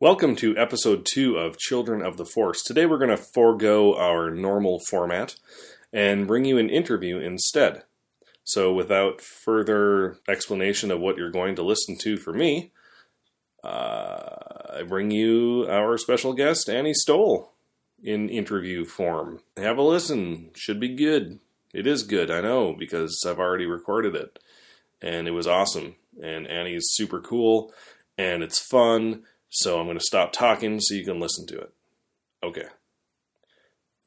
Welcome to episode two of Children of the Force. Today we're going to forego our normal format and bring you an interview instead. So, without further explanation of what you're going to listen to for me, uh, I bring you our special guest, Annie Stoll, in interview form. Have a listen. Should be good. It is good, I know, because I've already recorded it. And it was awesome. And Annie's super cool, and it's fun so I'm going to stop talking so you can listen to it. Okay.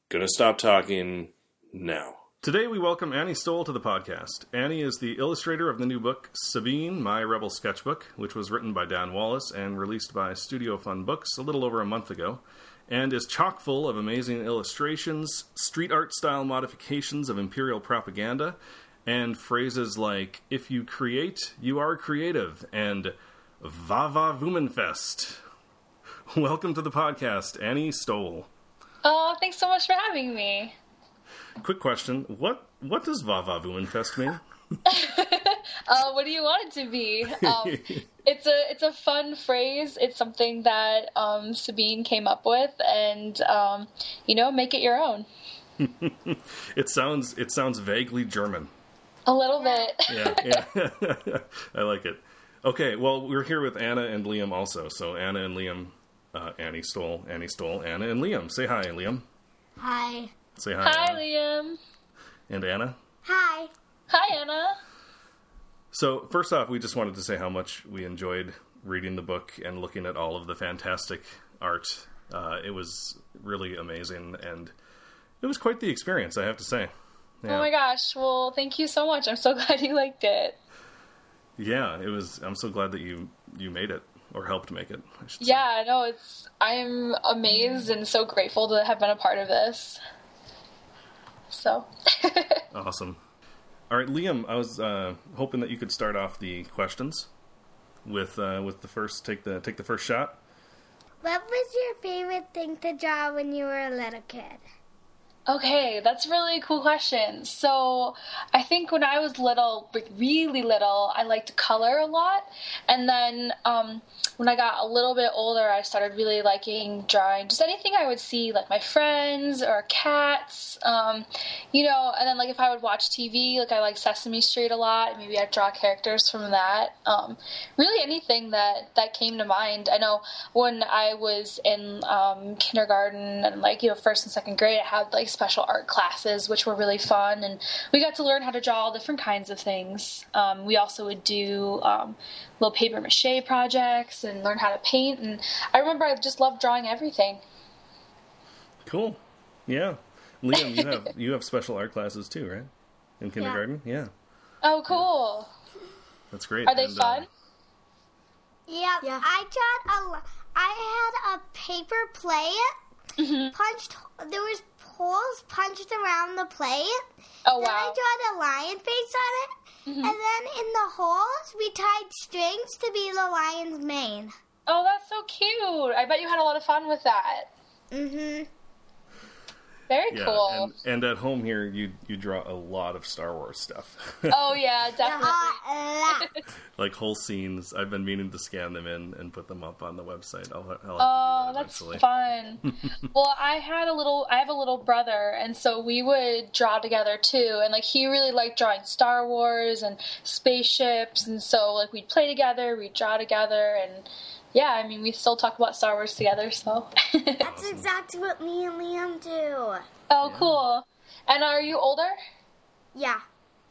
Gonna stop talking now. Today we welcome Annie Stoll to the podcast. Annie is the illustrator of the new book Sabine, My Rebel Sketchbook, which was written by Dan Wallace and released by Studio Fun Books a little over a month ago, and is chock full of amazing illustrations, street art style modifications of imperial propaganda, and phrases like "If you create, you are creative" and Vava Vumenfest. Welcome to the podcast, Annie Stoll. Oh, thanks so much for having me. Quick question: What what does Vava Vumenfest mean? uh, what do you want it to be? Um, it's a it's a fun phrase. It's something that um, Sabine came up with, and um, you know, make it your own. it sounds it sounds vaguely German. A little bit. yeah, yeah. I like it. Okay, well, we're here with Anna and Liam also. So Anna and Liam, uh, Annie Stoll, Annie Stoll, Anna and Liam. Say hi, Liam. Hi. Say hi. Hi, Anna. Liam. And Anna. Hi. Hi, Anna. So first off, we just wanted to say how much we enjoyed reading the book and looking at all of the fantastic art. Uh, it was really amazing, and it was quite the experience, I have to say. Yeah. Oh my gosh! Well, thank you so much. I'm so glad you liked it. Yeah, it was. I'm so glad that you you made it or helped make it. yeah, say. no, it's. I'm amazed and so grateful to have been a part of this. So. awesome. All right, Liam. I was uh, hoping that you could start off the questions with uh, with the first take the take the first shot. What was your favorite thing to draw when you were a little kid? Okay, that's a really cool question. So, I think when I was little, really little, I liked color a lot. And then um, when I got a little bit older, I started really liking drawing just anything I would see, like my friends or cats, um, you know. And then, like, if I would watch TV, like I like Sesame Street a lot, maybe I'd draw characters from that. Um, really, anything that, that came to mind. I know when I was in um, kindergarten and, like, you know, first and second grade, I had like special art classes, which were really fun, and we got to learn how to draw all different kinds of things. Um, we also would do um, little paper mache projects and learn how to paint, and I remember I just loved drawing everything. Cool, yeah. Liam, you have you have special art classes too, right? In kindergarten, yeah. yeah. Oh, cool. That's great. Are they and, uh, fun? Uh, yeah, yeah, I tried a. I had a paper plate mm-hmm. punched. There was holes punched around the plate. Oh wow! Then I draw a lion face on it, mm-hmm. and then in the holes we tied strings to be the lion's mane. Oh, that's so cute! I bet you had a lot of fun with that. Mhm. Very yeah, cool. And, and, at home here, you you draw a lot of Star Wars stuff. oh yeah, definitely. like whole scenes. I've been meaning to scan them in and put them up on the website. I'll, I'll oh, that that's fun. well, I had a little. I have a little brother, and so we would draw together too. And like he really liked drawing Star Wars and spaceships, and so like we'd play together, we'd draw together, and yeah, I mean, we still talk about Star Wars together, so. That's exactly what me and Liam do. Oh, yeah. cool. And are you older? Yeah.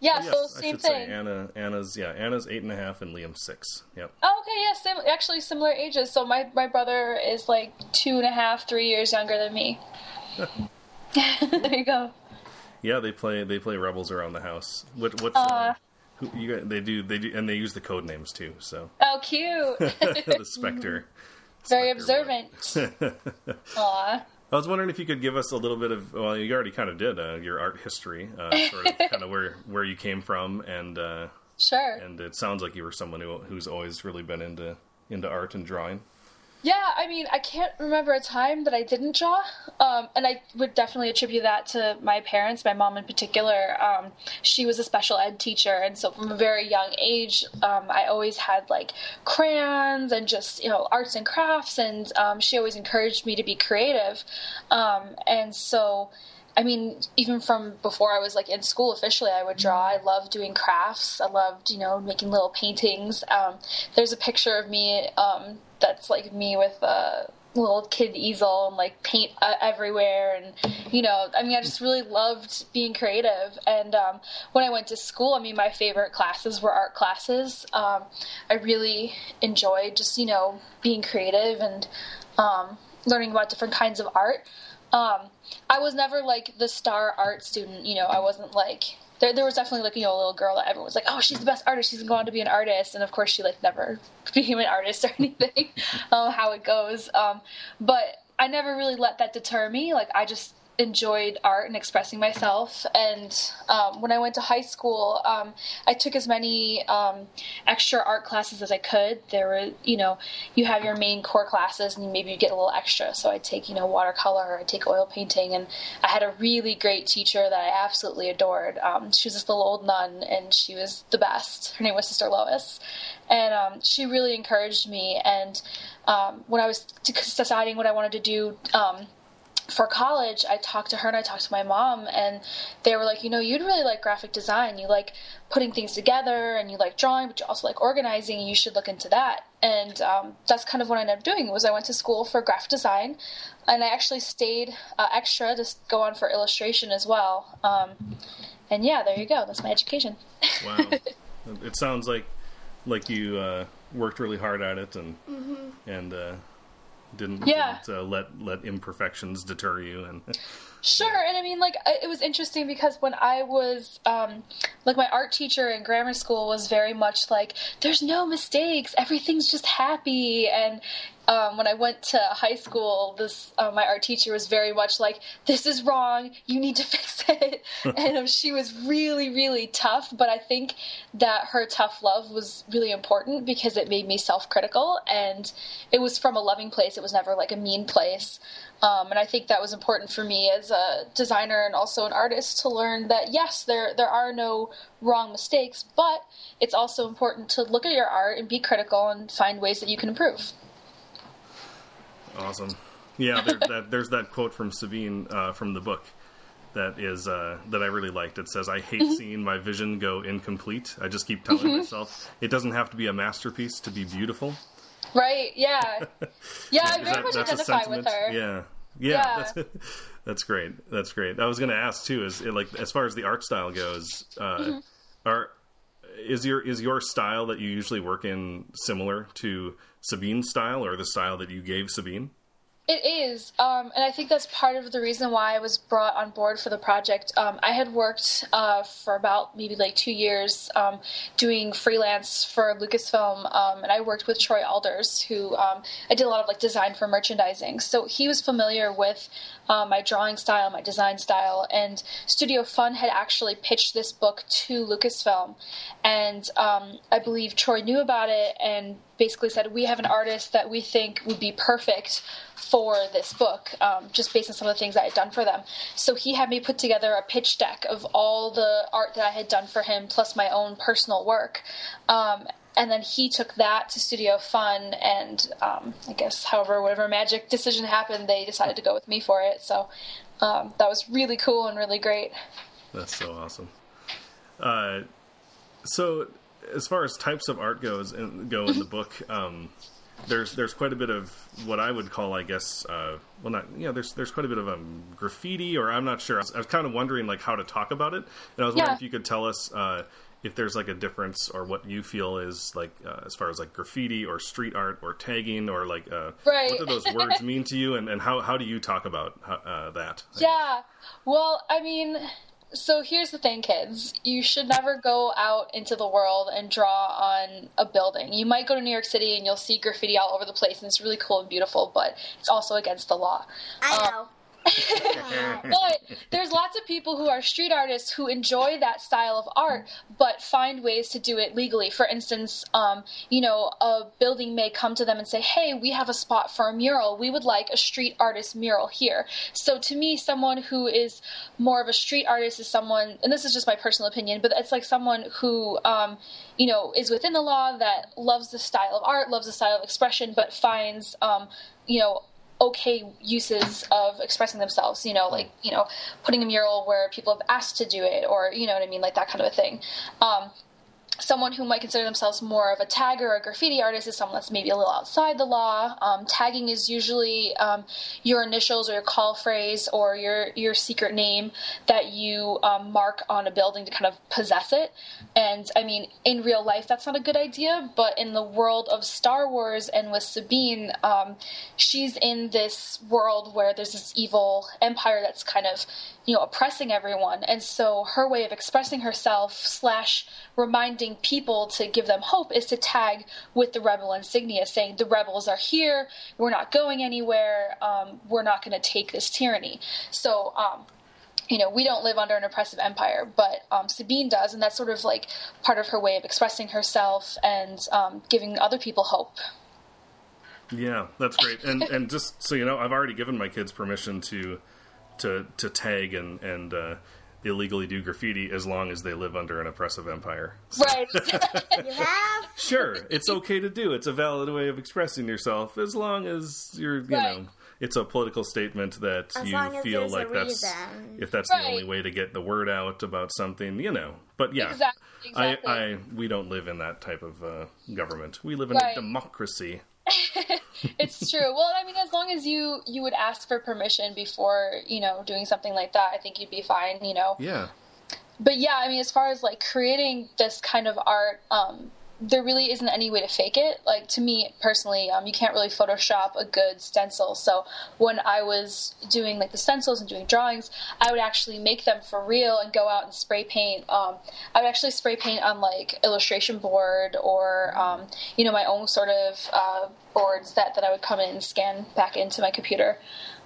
Yeah, yes, so same thing. Say Anna, Anna's yeah, Anna's eight and a half and Liam's six. Yep. Oh, okay, yeah, sim- actually similar ages. So my my brother is like two and a half, three years younger than me. there you go. Yeah, they play they play Rebels around the house. What what's uh, uh, who, you they do they do and they use the code names too. So oh, cute. the Spectre. Very observant. Aw. I was wondering if you could give us a little bit of well, you already kind of did uh, your art history, uh, sort of kind of where where you came from, and uh, sure. And it sounds like you were someone who who's always really been into into art and drawing. Yeah, I mean, I can't remember a time that I didn't draw, um, and I would definitely attribute that to my parents, my mom in particular. Um, she was a special ed teacher, and so from a very young age, um, I always had like crayons and just you know arts and crafts, and um, she always encouraged me to be creative, um, and so. I mean, even from before I was like in school officially, I would draw. I loved doing crafts. I loved, you know, making little paintings. Um, there's a picture of me um, that's like me with a little kid easel and like paint uh, everywhere and you know i mean i just really loved being creative. And um, when i went to school i mean my favorite classes were art classes. Um, i really enjoyed just you know being creative and um, learning about different kinds of art. Um, i was never like the star art student you know i wasn't like there, there was definitely like you know a little girl that everyone was like, oh, she's the best artist. She's going to be an artist, and of course she like never became an artist or anything. um, how it goes, um, but I never really let that deter me. Like I just enjoyed art and expressing myself. And um, when I went to high school, um, I took as many um, extra art classes as I could. There were, you know, you have your main core classes and maybe you get a little extra. So I'd take, you know, watercolor, I'd take oil painting. And I had a really great teacher that I absolutely adored. Um, she was this little old nun and she was the best. Her name was Sister Lois. And um, she really encouraged me. And um, when I was deciding what I wanted to do, for college, I talked to her and I talked to my mom, and they were like, you know, you'd really like graphic design. You like putting things together, and you like drawing, but you also like organizing. You should look into that. And um, that's kind of what I ended up doing. Was I went to school for graphic design, and I actually stayed uh, extra to go on for illustration as well. Um, and yeah, there you go. That's my education. wow, it sounds like like you uh, worked really hard at it, and mm-hmm. and uh, didn't, yeah. didn't uh, let let imperfections deter you and Sure, and I mean, like, it was interesting because when I was, um, like, my art teacher in grammar school was very much like, there's no mistakes, everything's just happy, and um, when I went to high school, this uh, my art teacher was very much like, "This is wrong. You need to fix it." and um, she was really, really tough. But I think that her tough love was really important because it made me self-critical, and it was from a loving place. It was never like a mean place. Um, and I think that was important for me as a designer and also an artist to learn that yes, there there are no wrong mistakes, but it's also important to look at your art and be critical and find ways that you can improve. Awesome. Yeah, there, that, there's that quote from Sabine uh, from the book that is uh, that I really liked. It says, "I hate mm-hmm. seeing my vision go incomplete. I just keep telling mm-hmm. myself it doesn't have to be a masterpiece to be beautiful." Right. Yeah. Yeah, I very that, much identify with her. Yeah. Yeah. yeah. That's, that's, great. That's great. I was going to ask too. Is it, like as far as the art style goes, uh, mm-hmm. are is your is your style that you usually work in similar to Sabine's style or the style that you gave Sabine? It is, um, and I think that's part of the reason why I was brought on board for the project. Um, I had worked uh, for about maybe like two years um, doing freelance for Lucasfilm, um, and I worked with Troy Alders, who um, I did a lot of like design for merchandising. So he was familiar with uh, my drawing style, my design style, and Studio Fun had actually pitched this book to Lucasfilm, and um, I believe Troy knew about it and basically said, "We have an artist that we think would be perfect." For this book, um, just based on some of the things I had done for them. So he had me put together a pitch deck of all the art that I had done for him, plus my own personal work. Um, and then he took that to Studio Fun, and um, I guess, however, whatever magic decision happened, they decided to go with me for it. So um, that was really cool and really great. That's so awesome. Uh, so, as far as types of art goes, in, go in the book, um, there's there's quite a bit of what I would call, I guess, uh, well, not you know, there's there's quite a bit of um, graffiti, or I'm not sure. I was, I was, kind of wondering like how to talk about it, and I was wondering if you could tell us uh, if there's like a difference or what you feel is like uh, as far as like graffiti or street art or tagging or like uh, right. what do those words mean to you, and, and how how do you talk about uh, that? I yeah, guess? well, I mean, so here's the thing, kids. You should never go out into the world and draw on a building. You might go to New York City and you'll see graffiti all over the place, and it's really cool and beautiful, but it's also against the law. I um, know. but there's lots of people who are street artists who enjoy that style of art, but find ways to do it legally. For instance, um, you know, a building may come to them and say, "Hey, we have a spot for a mural. We would like a street artist mural here." So to me, someone who is more of a street artist is someone, and this is just my personal opinion, but it's like someone who, um, you know, is within the law that loves the style of art, loves the style of expression, but finds, um, you know okay uses of expressing themselves you know like you know putting a mural where people have asked to do it or you know what i mean like that kind of a thing. Um, someone who might consider themselves more of a tagger or a graffiti artist is someone that's maybe a little outside the law. Um, tagging is usually um, your initials or your call phrase or your your secret name that you um, mark on a building to kind of possess it. And I mean, in real life, that's not a good idea. But in the world of Star Wars and with Sabine, um, she's in this world where there's this evil empire that's kind of you know oppressing everyone and so her way of expressing herself slash reminding people to give them hope is to tag with the rebel insignia saying the rebels are here we're not going anywhere um, we're not going to take this tyranny so um, you know, we don't live under an oppressive empire, but um, Sabine does, and that's sort of like part of her way of expressing herself and um, giving other people hope. Yeah, that's great. And and just so you know, I've already given my kids permission to to to tag and and uh, illegally do graffiti as long as they live under an oppressive empire. Right. you have? Sure, it's okay to do. It's a valid way of expressing yourself as long as you're, you Right. know, it's a political statement that As you feel like that's reason. if that's Right. the only way to get the word out about something, you know. But yeah. Exactly. exactly. I, I we don't live in that type of uh, government. We live in Right. a democracy. It's true. Well, I mean, as long as you you would ask for permission before you know doing something like that, I think you'd be fine. You know. Yeah. But yeah, I mean, as far as like creating this kind of art, um, there really isn't any way to fake it. Like to me personally, um, you can't really Photoshop a good stencil. So when I was doing like the stencils and doing drawings, I would actually make them for real and go out and spray paint. Um, I would actually spray paint on like illustration board or um, you know my own sort of uh, boards that that I would come in and scan back into my computer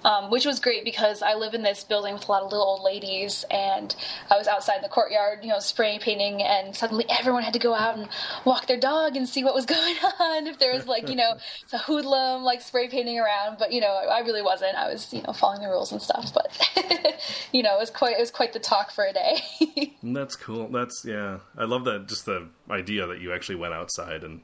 um, which was great because I live in this building with a lot of little old ladies, and I was outside in the courtyard, you know, spray painting, and suddenly everyone had to go out and walk their dog and see what was going on. If there was like, you know, a hoodlum like spray painting around, but you know, I really wasn't. I was, you know, following the rules and stuff. But you know, it was quite it was quite the talk for a day. That's cool. That's yeah. I love that. Just the idea that you actually went outside and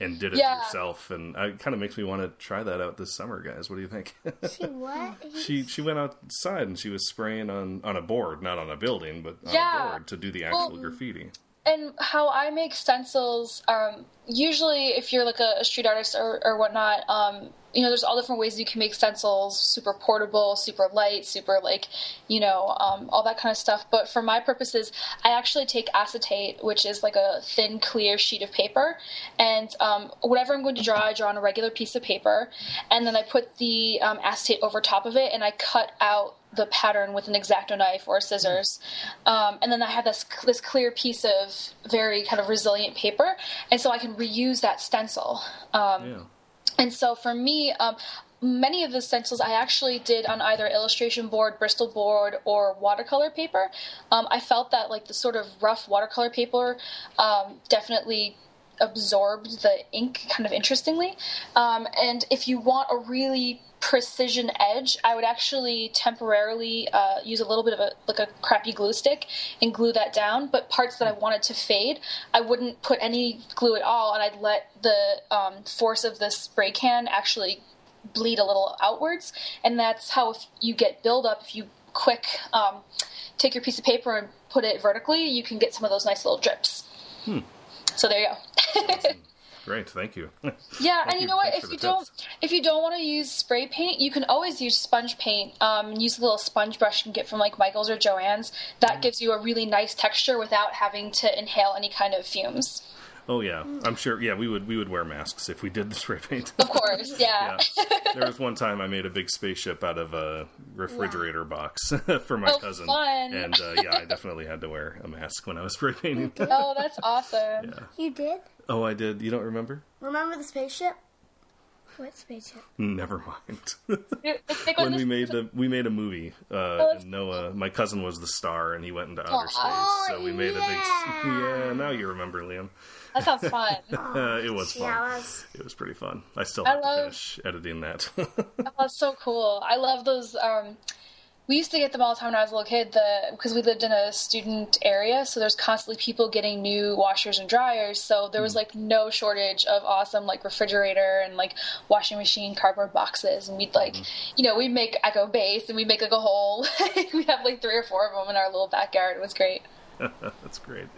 and did it Yeah. yourself, and uh, it kind of makes me want to try that out this summer, guys. What do you think? She what? she she went outside and she was spraying on on a board, not on a building, but on Yeah. a board to do the actual Well, graffiti. And how I make stencils, um, usually if you're like a, a street artist or, or whatnot, um, you know, there's all different ways you can make stencils, super portable, super light, super like, you know, um, all that kind of stuff. But for my purposes, I actually take acetate, which is like a thin, clear sheet of paper, and um, whatever I'm going to draw, I draw on a regular piece of paper, and then I put the um, acetate over top of it, and I cut out the pattern with an X-Acto knife or scissors, um, and then I have this this clear piece of very kind of resilient paper, and so I can reuse that stencil. Um, Yeah. and so for me, um, many of the stencils I actually did on either illustration board, Bristol board, or watercolor paper. Um, I felt that like the sort of rough watercolor paper um, definitely absorbed the ink kind of interestingly. Um, and if you want a really precision edge, I would actually temporarily uh, use a little bit of a like a crappy glue stick and glue that down. But parts that I wanted to fade, I wouldn't put any glue at all, and I'd let the um, force of the spray can actually bleed a little outwards, and that's how if you get buildup, if you quick um, take your piece of paper and put it vertically, you can get some of those nice little drips. So there you go. Great, thank you. Yeah, Thank and you you. know what? If you the don't, if you don't want to use spray paint, you can always use sponge paint. Um, use a little sponge brush you can get from like Michaels or Joann's. Mm. That gives you a really nice texture without having to inhale any kind of fumes. Oh yeah, I'm sure. Yeah, we would we would wear masks if we did the spray paint. Of course, yeah. Yeah. there was one time I made a big spaceship out of a refrigerator box for my Oh, cousin, fun. and uh, yeah, I definitely had to wear a mask when I was spray painting. oh, that's awesome. You did? oh, I did. You don't remember? Remember the spaceship? What spaceship? Never mind. when we made the we made a movie, uh, oh, and Noah, my cousin was the star, and he went into outer space. Oh, so we made yeah. a big. Yeah, now you remember, Liam. That sounds fun. uh, it was fun. Yeah, it was. It was pretty fun. I still have I love, to finish editing that. oh, that's so cool. I love those. Um, we used to get them all the time when I was a little kid. The because we lived in a student area, so there's constantly people getting new washers and dryers. So there was Mm. like no shortage of awesome like refrigerator and like washing machine cardboard boxes, and we'd like Mm-hmm. you know we'd make Echo Base and we'd make like a whole. we'd have like three or four of them in our little backyard. It was great. That's great.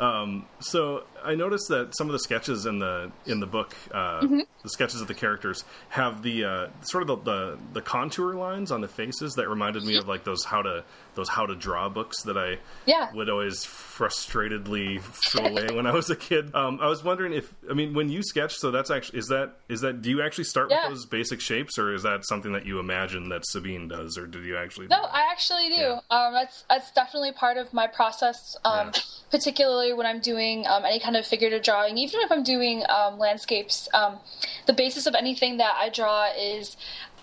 Um, so I noticed that some of the sketches in the in the book, uh, Mm-hmm. the sketches of the characters, have the uh, sort of the, the the contour lines on the faces that reminded me of like those how to those how to draw books that I Yeah. would always frustratedly throw away when I was a kid. Um, I was wondering if I mean when you sketch, so that's actually is that is that do you actually start Yeah. with those basic shapes, or is that something that you imagine that Sabine does, or did you actually? No, I actually do. Yeah. Um, that's that's definitely part of my process. Um, Yeah. Particularly when I'm doing um, any kind of figurative drawing, even if I'm doing um, landscapes. Um, the basis of anything that I draw is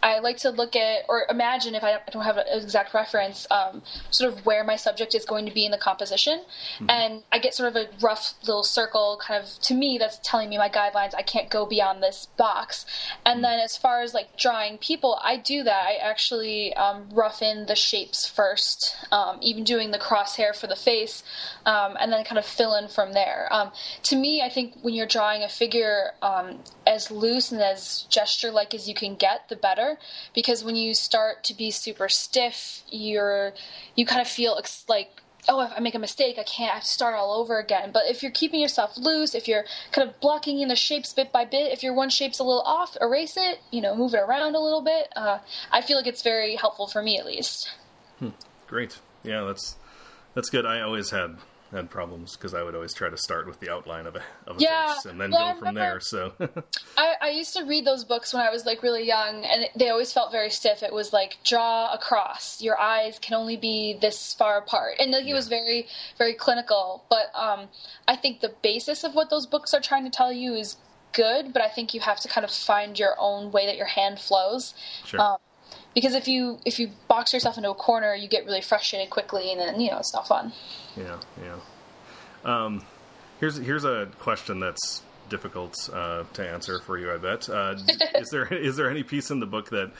I like to look at or imagine if I don't have an exact reference, um, sort of where my subject is going to be in the composition, and I get sort of a rough little circle, kind of to me that's telling me my guidelines. I can't go beyond this box, and then as far as like drawing people, I do that. I actually um, rough in the shapes first, um, even doing the crosshair for the face, um, and then kind of fill in from there. Um, to me, I think when you're drawing a figure um, as loose and as gesture like as you can get, the better. Because when you start to be super stiff, you're you kind of feel ex- like oh, if I make a mistake, I can't I have to start all over again. But if you're keeping yourself loose, if you're kind of blocking in the shapes bit by bit, if your one shape's a little off, erase it, you know, move it around a little bit. Uh, I feel like it's very helpful for me at least. Great. Yeah, that's that's good. I always had had problems because I would always try to start with the outline of a of a Yeah, face and then I go from there. So I, I used to read those books when I was like really young, and they always felt very stiff. It was like draw across. Your eyes can only be this far apart, and like, it was very, very clinical. But um, I think the basis of what those books are trying to tell you is good. But I think you have to kind of find your own way that your hand flows. sure. Um, because if you if you box yourself into a corner, you get really frustrated quickly, and then you know it's not fun. yeah, yeah. Um, here's here's a question that's difficult uh, to answer for you. I bet. Uh, is there is there any piece in the book that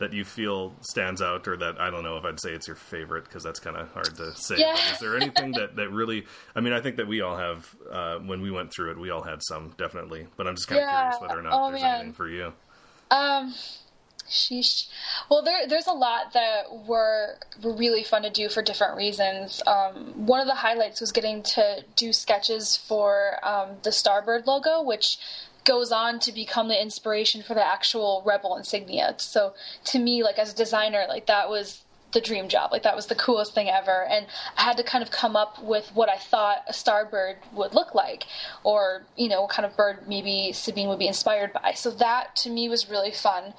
that you feel stands out, or that I don't know if I'd say it's your favorite because that's kind of hard to say. Yeah. Is there anything that that really? I mean, I think that we all have uh, when we went through it, we all had some definitely. But I'm just kind of Yeah. curious whether or not Oh, there's man. anything for you. Um, sheesh. Well, there, there's a lot that were, were really fun to do for different reasons. Um, one of the highlights was getting to do sketches for um, the Starbird logo, which goes on to become the inspiration for the actual Rebel insignia. So to me, like as a designer, like that was the dream job. Like that was the coolest thing ever. And I had to kind of come up with what I thought a starbird would look like, or you know, what kind of bird maybe Sabine would be inspired by. So that to me was really fun.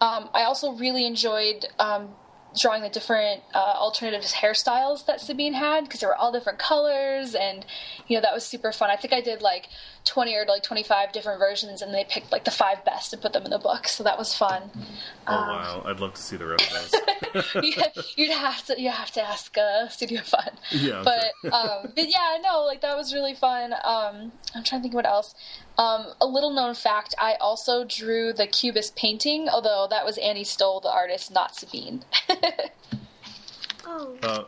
Um, I also really enjoyed um, drawing the different uh, alternative hairstyles that Sabine had because they were all different colors, and you know that was super fun. I think I did like twenty or like twenty five different versions, and they picked like the five best and put them in the book. So that was fun. Oh wow, I'd love to see the rest of those. you, you'd have to you have to ask uh, Studio Fun. Yeah, but um, but yeah, no, like that was really fun. Um, I'm trying to think of what else. Um, a little known fact: I also drew the Cubist painting, although that was Annie Stoll, the artist, not Sabine. Oh. Uh,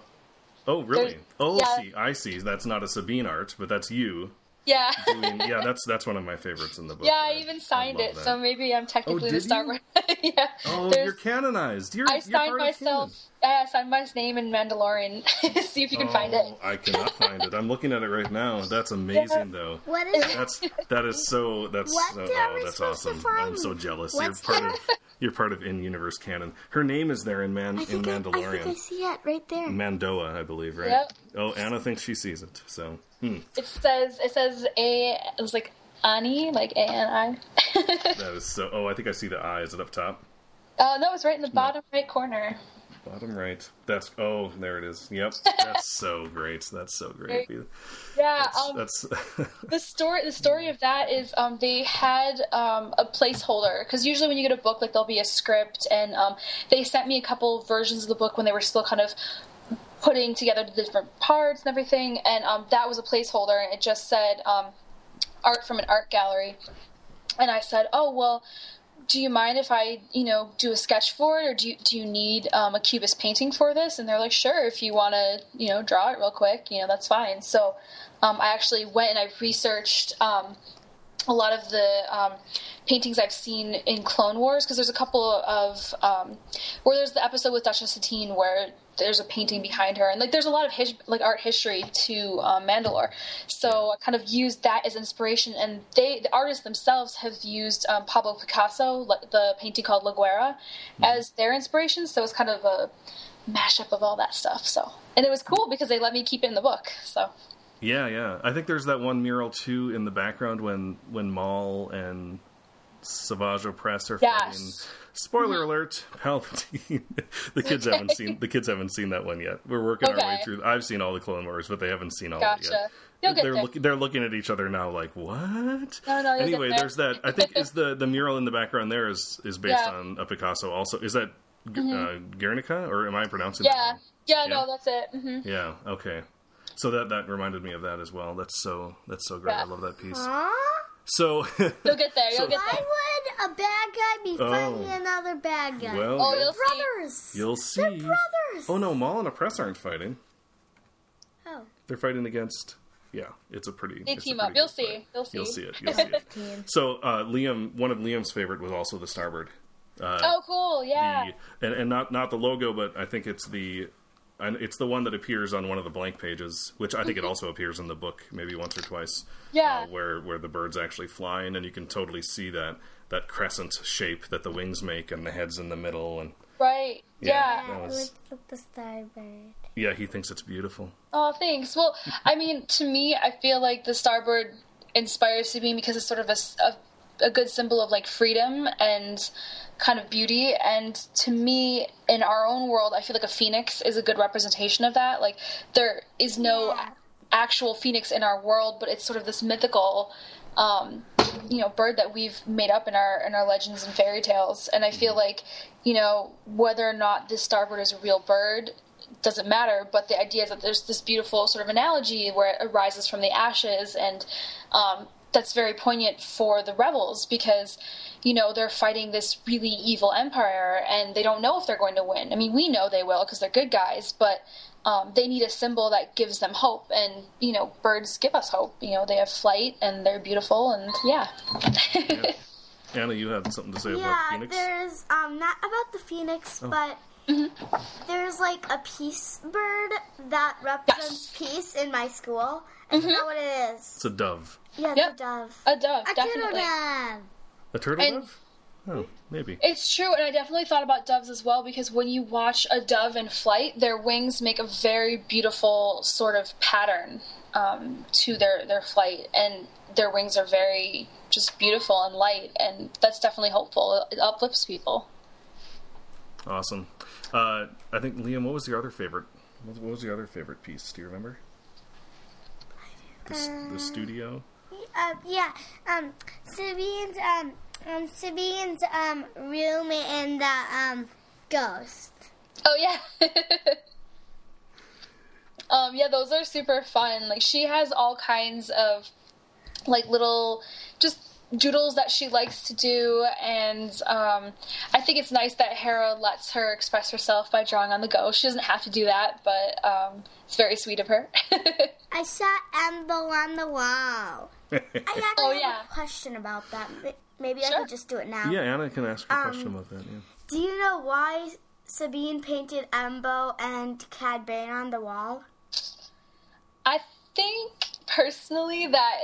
oh, really? There's- Oh, yeah. see, I see. That's not a Sabine art, but that's you. yeah. Doing, yeah, that's that's one of my favorites in the book. Yeah, I even signed love it, that. so maybe I'm technically Oh, the Star you? Wars. yeah. Oh, you're canonized. You're, I you're signed part of myself. I signed my name in Mandalorian. See if you can canon. find it. Oh, I cannot find it. I'm looking at it right now. That's amazing, though. What is it? That's that is so. That's so, oh, that's awesome. I'm so jealous. What's you're part that? of you're part of in universe canon. Her name is there in Man I in think I, I Mandalorian. think I see it right there. Mando'a, I believe, right? Yep. Oh, Anna thinks she sees it. So, hmm, It says it says a it's like Ani, like A N I. that is so. Oh, I think I see the eye. Is it up top? Oh no, it's right in the bottom right corner. Bottom right. That's oh, there it is. Yep, that's so great. That's so great. Yeah, That's, um, that's the story the story of that is um, they had um, a placeholder because usually when you get a book like there'll be a script and um, they sent me a couple versions of the book when they were still kind of putting together the different parts and everything and um, that was a placeholder and it just said um, art from an art gallery and i said oh well do you mind if I, you know, do a sketch for it, or do you, do you need um, a cubist painting for this? And they're like, sure, if you want to, you know, draw it real quick, you know, that's fine. So um, I actually went and I researched um, a lot of the um, paintings I've seen in Clone Wars because there's a couple of um, where there's the episode with Duchess Satine where there's a painting behind her, and like there's a lot of his, like art history to um, Mandalore. So I kind of used that as inspiration, and they, the artists themselves, have used um, Pablo Picasso, the painting called La Guerra, mm-hmm. as their inspiration. So it's kind of a mashup of all that stuff. So and it was cool because they let me keep it in the book. So. Yeah, yeah. I think there's that one mural too in the background when when Maul and Savage Opress are yes. fighting Spoiler mm-hmm. alert: Palpatine. the kids okay. haven't seen the kids haven't seen that one yet. We're working okay. our way through. I've seen all the Clone Wars, but they haven't seen all gotcha. of it yet. You'll they're looking. They're looking at each other now, like what? No, no. Anyway, there. there's that. I think is the the mural in the background there is is based yeah. on a Picasso. Also, is that mm-hmm. uh, Guernica or am I pronouncing? Yeah. Yeah. Yeah. No, that's it. Mm-hmm. Yeah. Okay. So that that reminded me of that as well. That's so that's so great. Yeah. I love that piece. So you'll get there. You'll so, get there. Why would a bad guy be fighting oh. another bad guy? Well, oh, you'll brothers. See. You'll see. They're brothers. Oh no, Maul and Opress aren't fighting. Oh. They're fighting against. Yeah, it's a pretty. They team up. You'll see. You'll see. You'll see it. You'll see it. so uh, Liam, one of Liam's favorite was also the starbird. Uh, oh, cool! Yeah. The, and, and not not the logo, but I think it's the and it's the one that appears on one of the blank pages, which I think it also appears in the book maybe once or twice. Yeah, uh, where where the birds actually flying, and you can totally see that that crescent shape that the wings make, and the head's in the middle, and right. Yeah, yeah. Was, the starbird. Yeah, he thinks it's beautiful. Oh, thanks. Well, I mean, to me, I feel like the starbird inspires to me because it's sort of a, a a good symbol of like freedom and kind of beauty. And to me, in our own world, I feel like a phoenix is a good representation of that. Like there is no yeah. actual phoenix in our world, but it's sort of this mythical. Um, you know, bird that we've made up in our in our legends and fairy tales, and I feel like, you know, whether or not this starbird is a real bird doesn't matter. But the idea is that there's this beautiful sort of analogy where it arises from the ashes, and um, that's very poignant for the rebels because you know they're fighting this really evil empire and they don't know if they're going to win. I mean, we know they will because they're good guys, but um, they need a symbol that gives them hope, and you know, birds give us hope. You know, they have flight and they're beautiful, and yeah. yeah. Anna, you had something to say yeah, about Phoenix? there's um, not about the Phoenix, oh. but Mm-hmm. There's like a peace bird that represents yes. peace in my school. I mm-hmm. know what it is. It's a dove. Yeah, yep. a dove. A dove, a definitely. turtle dove. A turtle and dove? Oh, maybe. It's true, and I definitely thought about doves as well because when you watch a dove in flight, their wings make a very beautiful sort of pattern um, to their, their flight, and their wings are very just beautiful and light, and that's definitely hopeful. It uplifts people. Awesome. Uh, I think Liam, what was your other favorite? What was your other favorite piece? Do you remember? The, the studio. Uh, yeah. Um, Sabine's um, um, Sabine's um room in the um ghost. Oh yeah. um, yeah, those are super fun. Like she has all kinds of like little just doodles that she likes to do, and um, I think it's nice that Hera lets her express herself by drawing on the go. She doesn't have to do that, but um, it's very sweet of her. I saw Embo on the wall. I actually oh, yeah. have a question about that. Maybe sure. I could just do it now. Yeah, Anna can ask a um, question about that. Yeah. Do you know why Sabine painted Embo and Cad Bane on the wall? I think personally that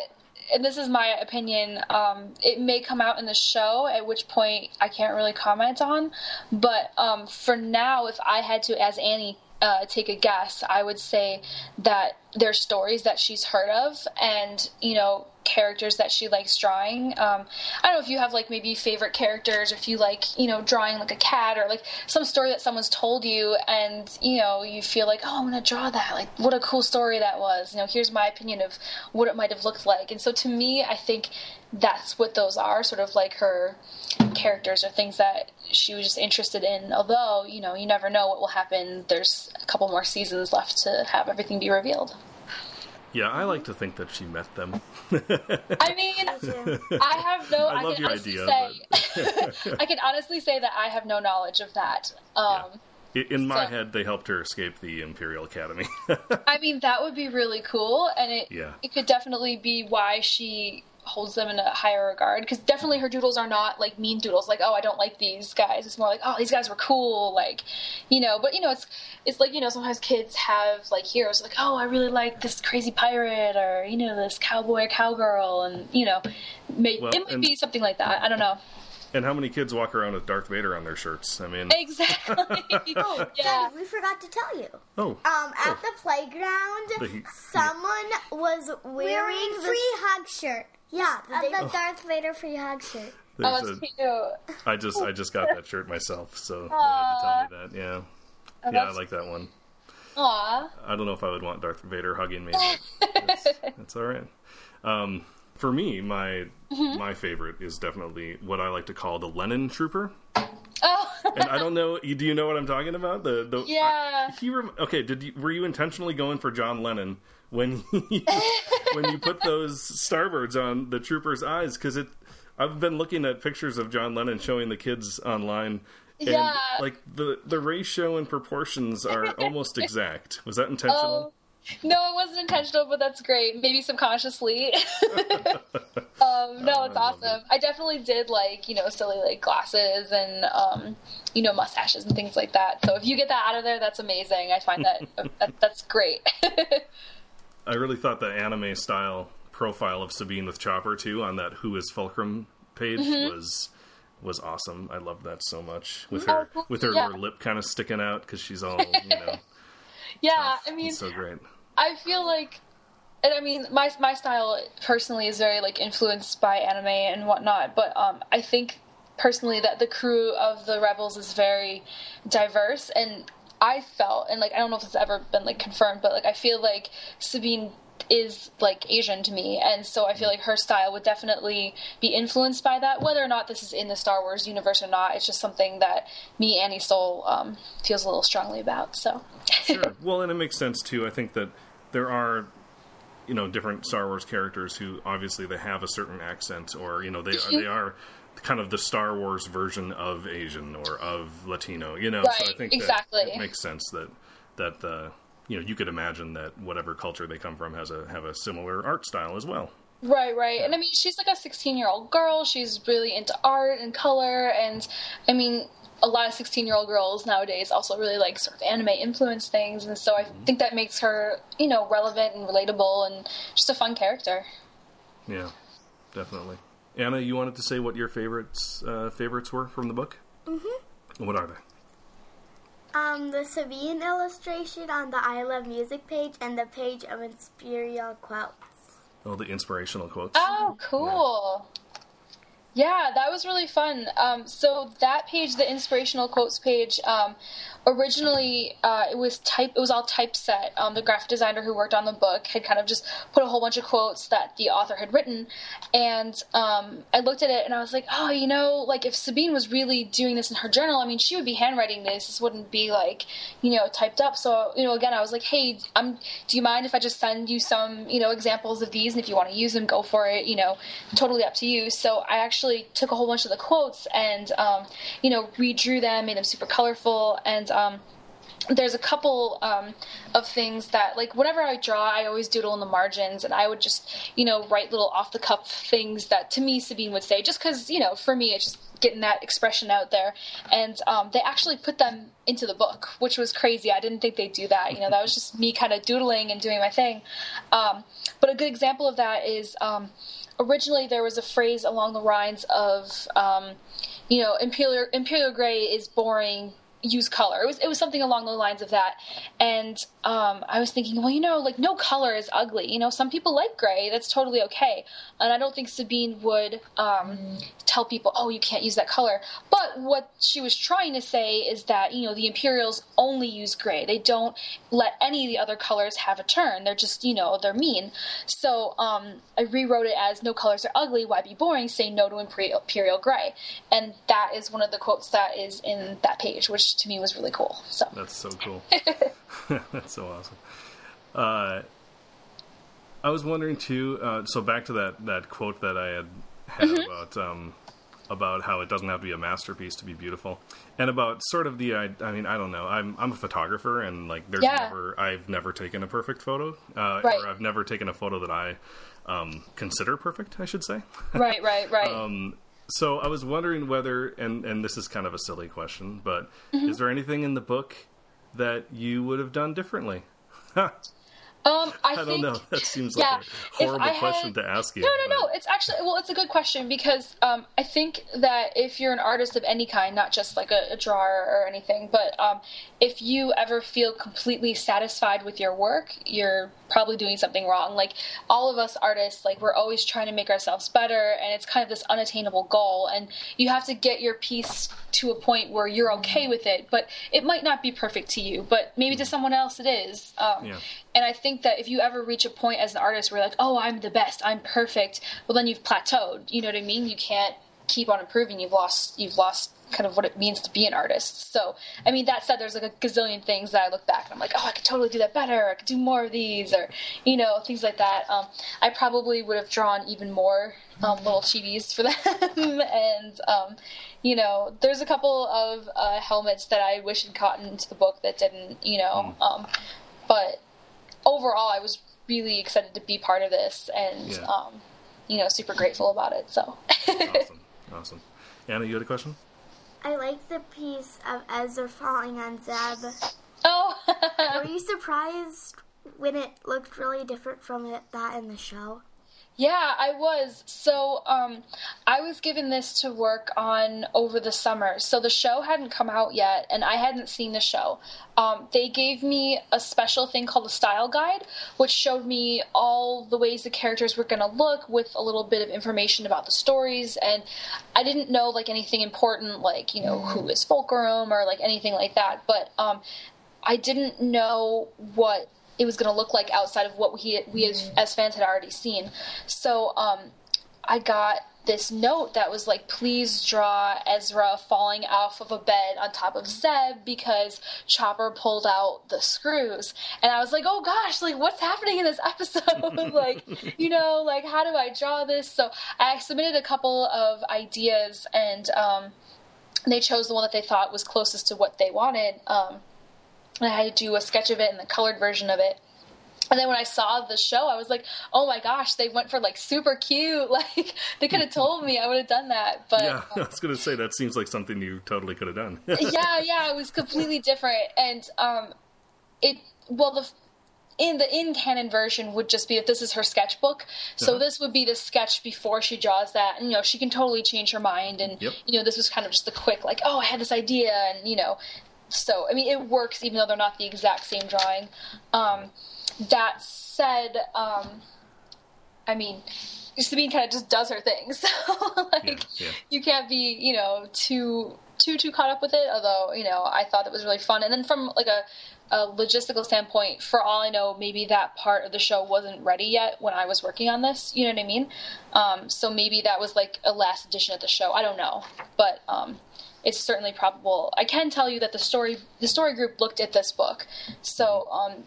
and this is my opinion, um, it may come out in the show, at which point I can't really comment on. But um, for now, if I had to, as Annie, uh, take a guess, I would say that there's stories that she's heard of, and you know, characters that she likes drawing. Um, I don't know if you have like maybe favorite characters, or if you like you know drawing like a cat or like some story that someone's told you, and you know you feel like oh I'm gonna draw that. Like what a cool story that was. You know here's my opinion of what it might have looked like. And so to me, I think that's what those are, sort of like her characters or things that she was just interested in. Although, you know, you never know what will happen. There's a couple more seasons left to have everything be revealed. Yeah, I like to think that she met them. I mean, I have no. I, I love can your honestly idea, say, I can honestly say that I have no knowledge of that. Um, I- In my So- head, they helped her escape the Imperial Academy. I mean, that would be really cool, and it Yeah. it could definitely be why she holds them in a higher regard. Because definitely her doodles are not like mean doodles, like oh I don't like these guys. It's more like oh these guys were cool, like you know. But you know it's it's like you know sometimes kids have like heroes like oh I really like this crazy pirate or you know this cowboy cowgirl, and you know may, Well, it might and- be something like that. I don't know and how many kids walk around with Darth Vader on their shirts? I mean, exactly. Oh, yeah. Daddy, we forgot to tell you. oh, Um, at the playground, The- someone was wearing, the free hug shirt. Yeah, the, the Darth Vader free hug shirt. there's Oh, a- that's cute. I just I just got that shirt myself, so they had to tell me that. Yeah, Oh, yeah, I like that one. Aw. I don't know if I would want Darth Vader hugging me. That's, it's, it's all right. Um, for me, my Mm-hmm. my favorite is definitely what I like to call the Lennon Trooper. Oh. And I don't know. Do you know what I'm talking about? The the Yeah. I- he rem- okay. Did you were you intentionally going for John Lennon when you, when you put those starbirds on the trooper's eyes? Because it. I've been looking at pictures of John Lennon showing the kids online. And Yeah. like the the ratio and proportions are almost exact. Was that intentional? Oh, no, it wasn't intentional, but that's great. Maybe subconsciously. um, no, it's I love awesome. I definitely did like, you know, silly like glasses and, um, you know, mustaches and things like that. So if you get that out of there, that's amazing. I find that, that that's great. I really thought the anime style profile of Sabine with Chopper too on that Who is Fulcrum page Mm-hmm. was was awesome. I loved that so much with her with her, Yeah. her lip kind of sticking out because she's all you know. yeah, tough I mean, and so great. I feel like, and I mean, my my style personally is very like influenced by anime and whatnot. But um, I think personally that the crew of the rebels is very diverse, and I felt, and like I don't know if it's ever been like confirmed, but like I feel like Sabine is like Asian to me, and so I feel like her style would definitely be influenced by that. Whether or not this is in the Star Wars universe or not, it's just something that me, Annie Stoll, um, feels a little strongly about. So. Sure. Well, and it makes sense too. I think that there are, you know, different Star Wars characters who obviously they have a certain accent, or you know, they are, they are kind of the Star Wars version of Asian or of Latino. You know, so I Right, think exactly. that it makes sense that that uh, you know you could imagine that whatever culture they come from has a have a similar art style as well. Right, right. And I mean, she's like a 16 year old girl. She's really into art and color. And I mean, a lot of 16 year old girls nowadays also really like sort of anime influence things. And so I think that makes her, you know, relevant and relatable and just a fun character. Yeah, definitely. Anna, you wanted to say what your favorites uh, favorites were from the book? Mm-hmm. What are they? Um, the Sabine illustration on the I Love Music page and the page of Imperial quotes. Oh, the inspirational quotes. Oh, cool. Yeah, that was really fun. Um, so that page, the inspirational quotes page, um, originally uh, it was type. It was all typeset. Um, the graphic designer who worked on the book had kind of just put a whole bunch of quotes that the author had written, and um, I looked at it and I was like, oh, you know, like if Sabine was really doing this in her journal, I mean, she would be handwriting this. This wouldn't be like, you know, typed up. So you know, again, I was like, hey, I'm. Do you mind if I just send you some, you know, examples of these, and if you want to use them, go for it. You know, totally up to you. So I actually took a whole bunch of the quotes and, um, you know, redrew them, made them super colorful, and. Um, there's a couple um, of things that like whenever i draw i always doodle in the margins. And i would just you know write little off the cuff things that to me sabine would say just because you know for me it's just getting that expression out there. And um, they actually put them into the book which was crazy. I didn't think they'd do that. You know that was just me kind of doodling and doing my thing. Um, but a good example of that is um, originally there was a phrase along the lines of um, you know imperial imperial gray is boring use color. It was it was something along the lines of that. And um, I was thinking, well, you know, like no color is ugly. You know, some people like gray. That's totally okay. And I don't think Sabine would um, tell people, oh, you can't use that color. But what she was trying to say is that you know the Imperials only use gray. They don't let any of the other colors have a turn. They're just you know they're mean. So um, I rewrote it as no colors are ugly. Why be boring? Say no to Imperial, Imperial gray. And that is one of the quotes that is in that page, which to me was really cool. So that's so cool. that's so awesome. Uh, I was wondering too. Uh, so back to that that quote that I had had mm-hmm. about um, about how it doesn't have to be a masterpiece to be beautiful, and about sort of the I, I mean I don't know. I'm I'm a photographer and like there's yeah. never I've never taken a perfect photo, uh, right. or I've never taken a photo that I um, consider perfect. I should say. Right, right, right. um, so I was wondering whether, and and this is kind of a silly question, but mm-hmm. is there anything in the book that you would have done differently? Um, I, I don't think, know. That seems like a horrible question to ask you. No, no, no. It's actually well, it's a good question because um, I think that if you're an artist of any kind, not just like a, a drawer or anything, but um, if you ever feel completely satisfied with your work, you're probably doing something wrong. Like all of us artists, like we're always trying to make ourselves better, and it's kind of this unattainable goal. And you have to get your piece to a point where you're okay with it, but it might not be perfect to you, but maybe to someone else it is. Um, yeah. And I think that if you ever reach a point as an artist where you're like, oh, I'm the best, I'm perfect, well, then you've plateaued. You know what I mean? You can't keep on improving. You've lost. You've lost kind of what it means to be an artist. So, I mean, that said, there's like a gazillion things that I look back and I'm like, oh, I could totally do that better. I could do more of these, or you know, things like that. Um, I probably would have drawn even more um, little chibis for them, and um, you know, there's a couple of uh, helmets that I wish had gotten into the book that didn't. You know, mm. but overall, I was really excited to be part of this, and yeah. Um, you know, super grateful about it. So awesome, awesome. Anna, you had a question? I like the piece of Ezra falling on Zeb. Oh. Were you surprised when it looked really different from it that in the show? Yeah, I was. So, um, I was given this to work on over the summer. So the show hadn't come out yet, and I hadn't seen the show. Um, they gave me a special thing called a style guide, which showed me all the ways the characters were going to look with a little bit of information about the stories. And I didn't know like anything important, like you know who is Fulcrum or like anything like that. But um, I didn't know what it was going to look like outside of what we we as, as fans had already seen. So um, I got this note that was like, please draw Ezra falling off of a bed on top of Zeb because Chopper pulled out the screws. And I was like, oh gosh, like what's happening in this episode? like, you know, like how do I draw this? So I submitted a couple of ideas and um, they chose the one that they thought was closest to what they wanted. Um, I had to do a sketch of it and the colored version of it. And then when I saw the show, I was like, "Oh my gosh, they went for like super cute! Like they could have told me, I would have done that." But yeah, I was gonna say that seems like something you totally could have done. yeah, yeah, it was completely different, and um, it well the in the in canon version would just be if this is her sketchbook. So uh-huh. this would be the sketch before she draws that. And, you know, she can totally change her mind. And yep. you know, this was kind of just the quick like, oh, I had this idea, and you know, so I mean, it works even though they're not the exact same drawing. Um, that said, um, I mean, Sabine kind of just does her thing, so like yeah, yeah. you can't be, you know, too too too caught up with it. Although you know, I thought it was really fun. And then from like a a logistical standpoint, for all I know, maybe that part of the show wasn't ready yet when I was working on this. You know what I mean? Um, so maybe that was like a last edition of the show. I don't know, but um, it's certainly probable. I can tell you that the story the story group looked at this book, so um,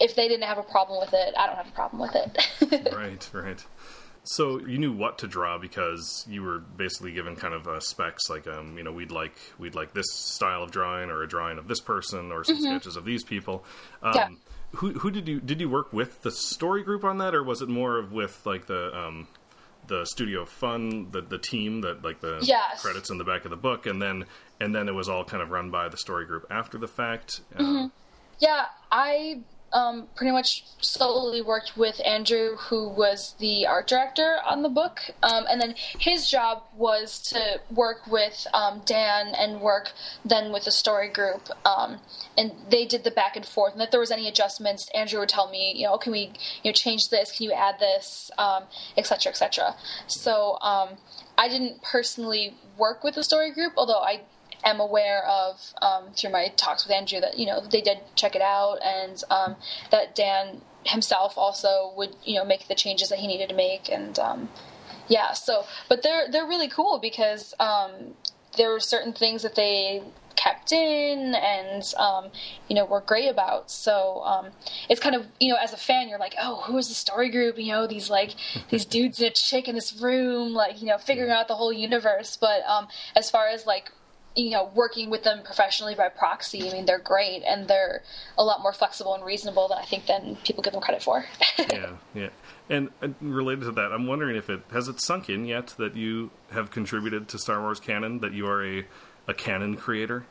if they didn't have a problem with it, I don't have a problem with it. right, right. So you knew what to draw because you were basically given kind of uh, specs, like um, you know, we'd like we'd like this style of drawing, or a drawing of this person, or some mm-hmm. sketches of these people. Um, yeah. Who who did you did you work with the story group on that, or was it more of with like the um, the studio fun the the team that like the yes. credits in the back of the book and then and then it was all kind of run by the story group after the fact mm-hmm. yeah i um, pretty much solely worked with Andrew, who was the art director on the book, um, and then his job was to work with um, Dan and work then with the story group, um, and they did the back and forth. And if there was any adjustments, Andrew would tell me, you know, can we, you know, change this? Can you add this, etc., um, etc. Et so um, I didn't personally work with the story group, although I am aware of um, through my talks with Andrew that you know they did check it out and um, that Dan himself also would you know make the changes that he needed to make and um, yeah so but they're they're really cool because um, there were certain things that they kept in and um, you know were great about. So um, it's kind of you know as a fan you're like oh who is the story group? You know these like these dudes and a chick in this room like you know figuring out the whole universe. But um, as far as like you know, working with them professionally by proxy, I mean, they're great and they're a lot more flexible and reasonable than I think than people give them credit for. yeah, yeah. And, and, related to that, I'm wondering if it has it sunk in yet that you have contributed to Star Wars canon, that you are a, a canon creator.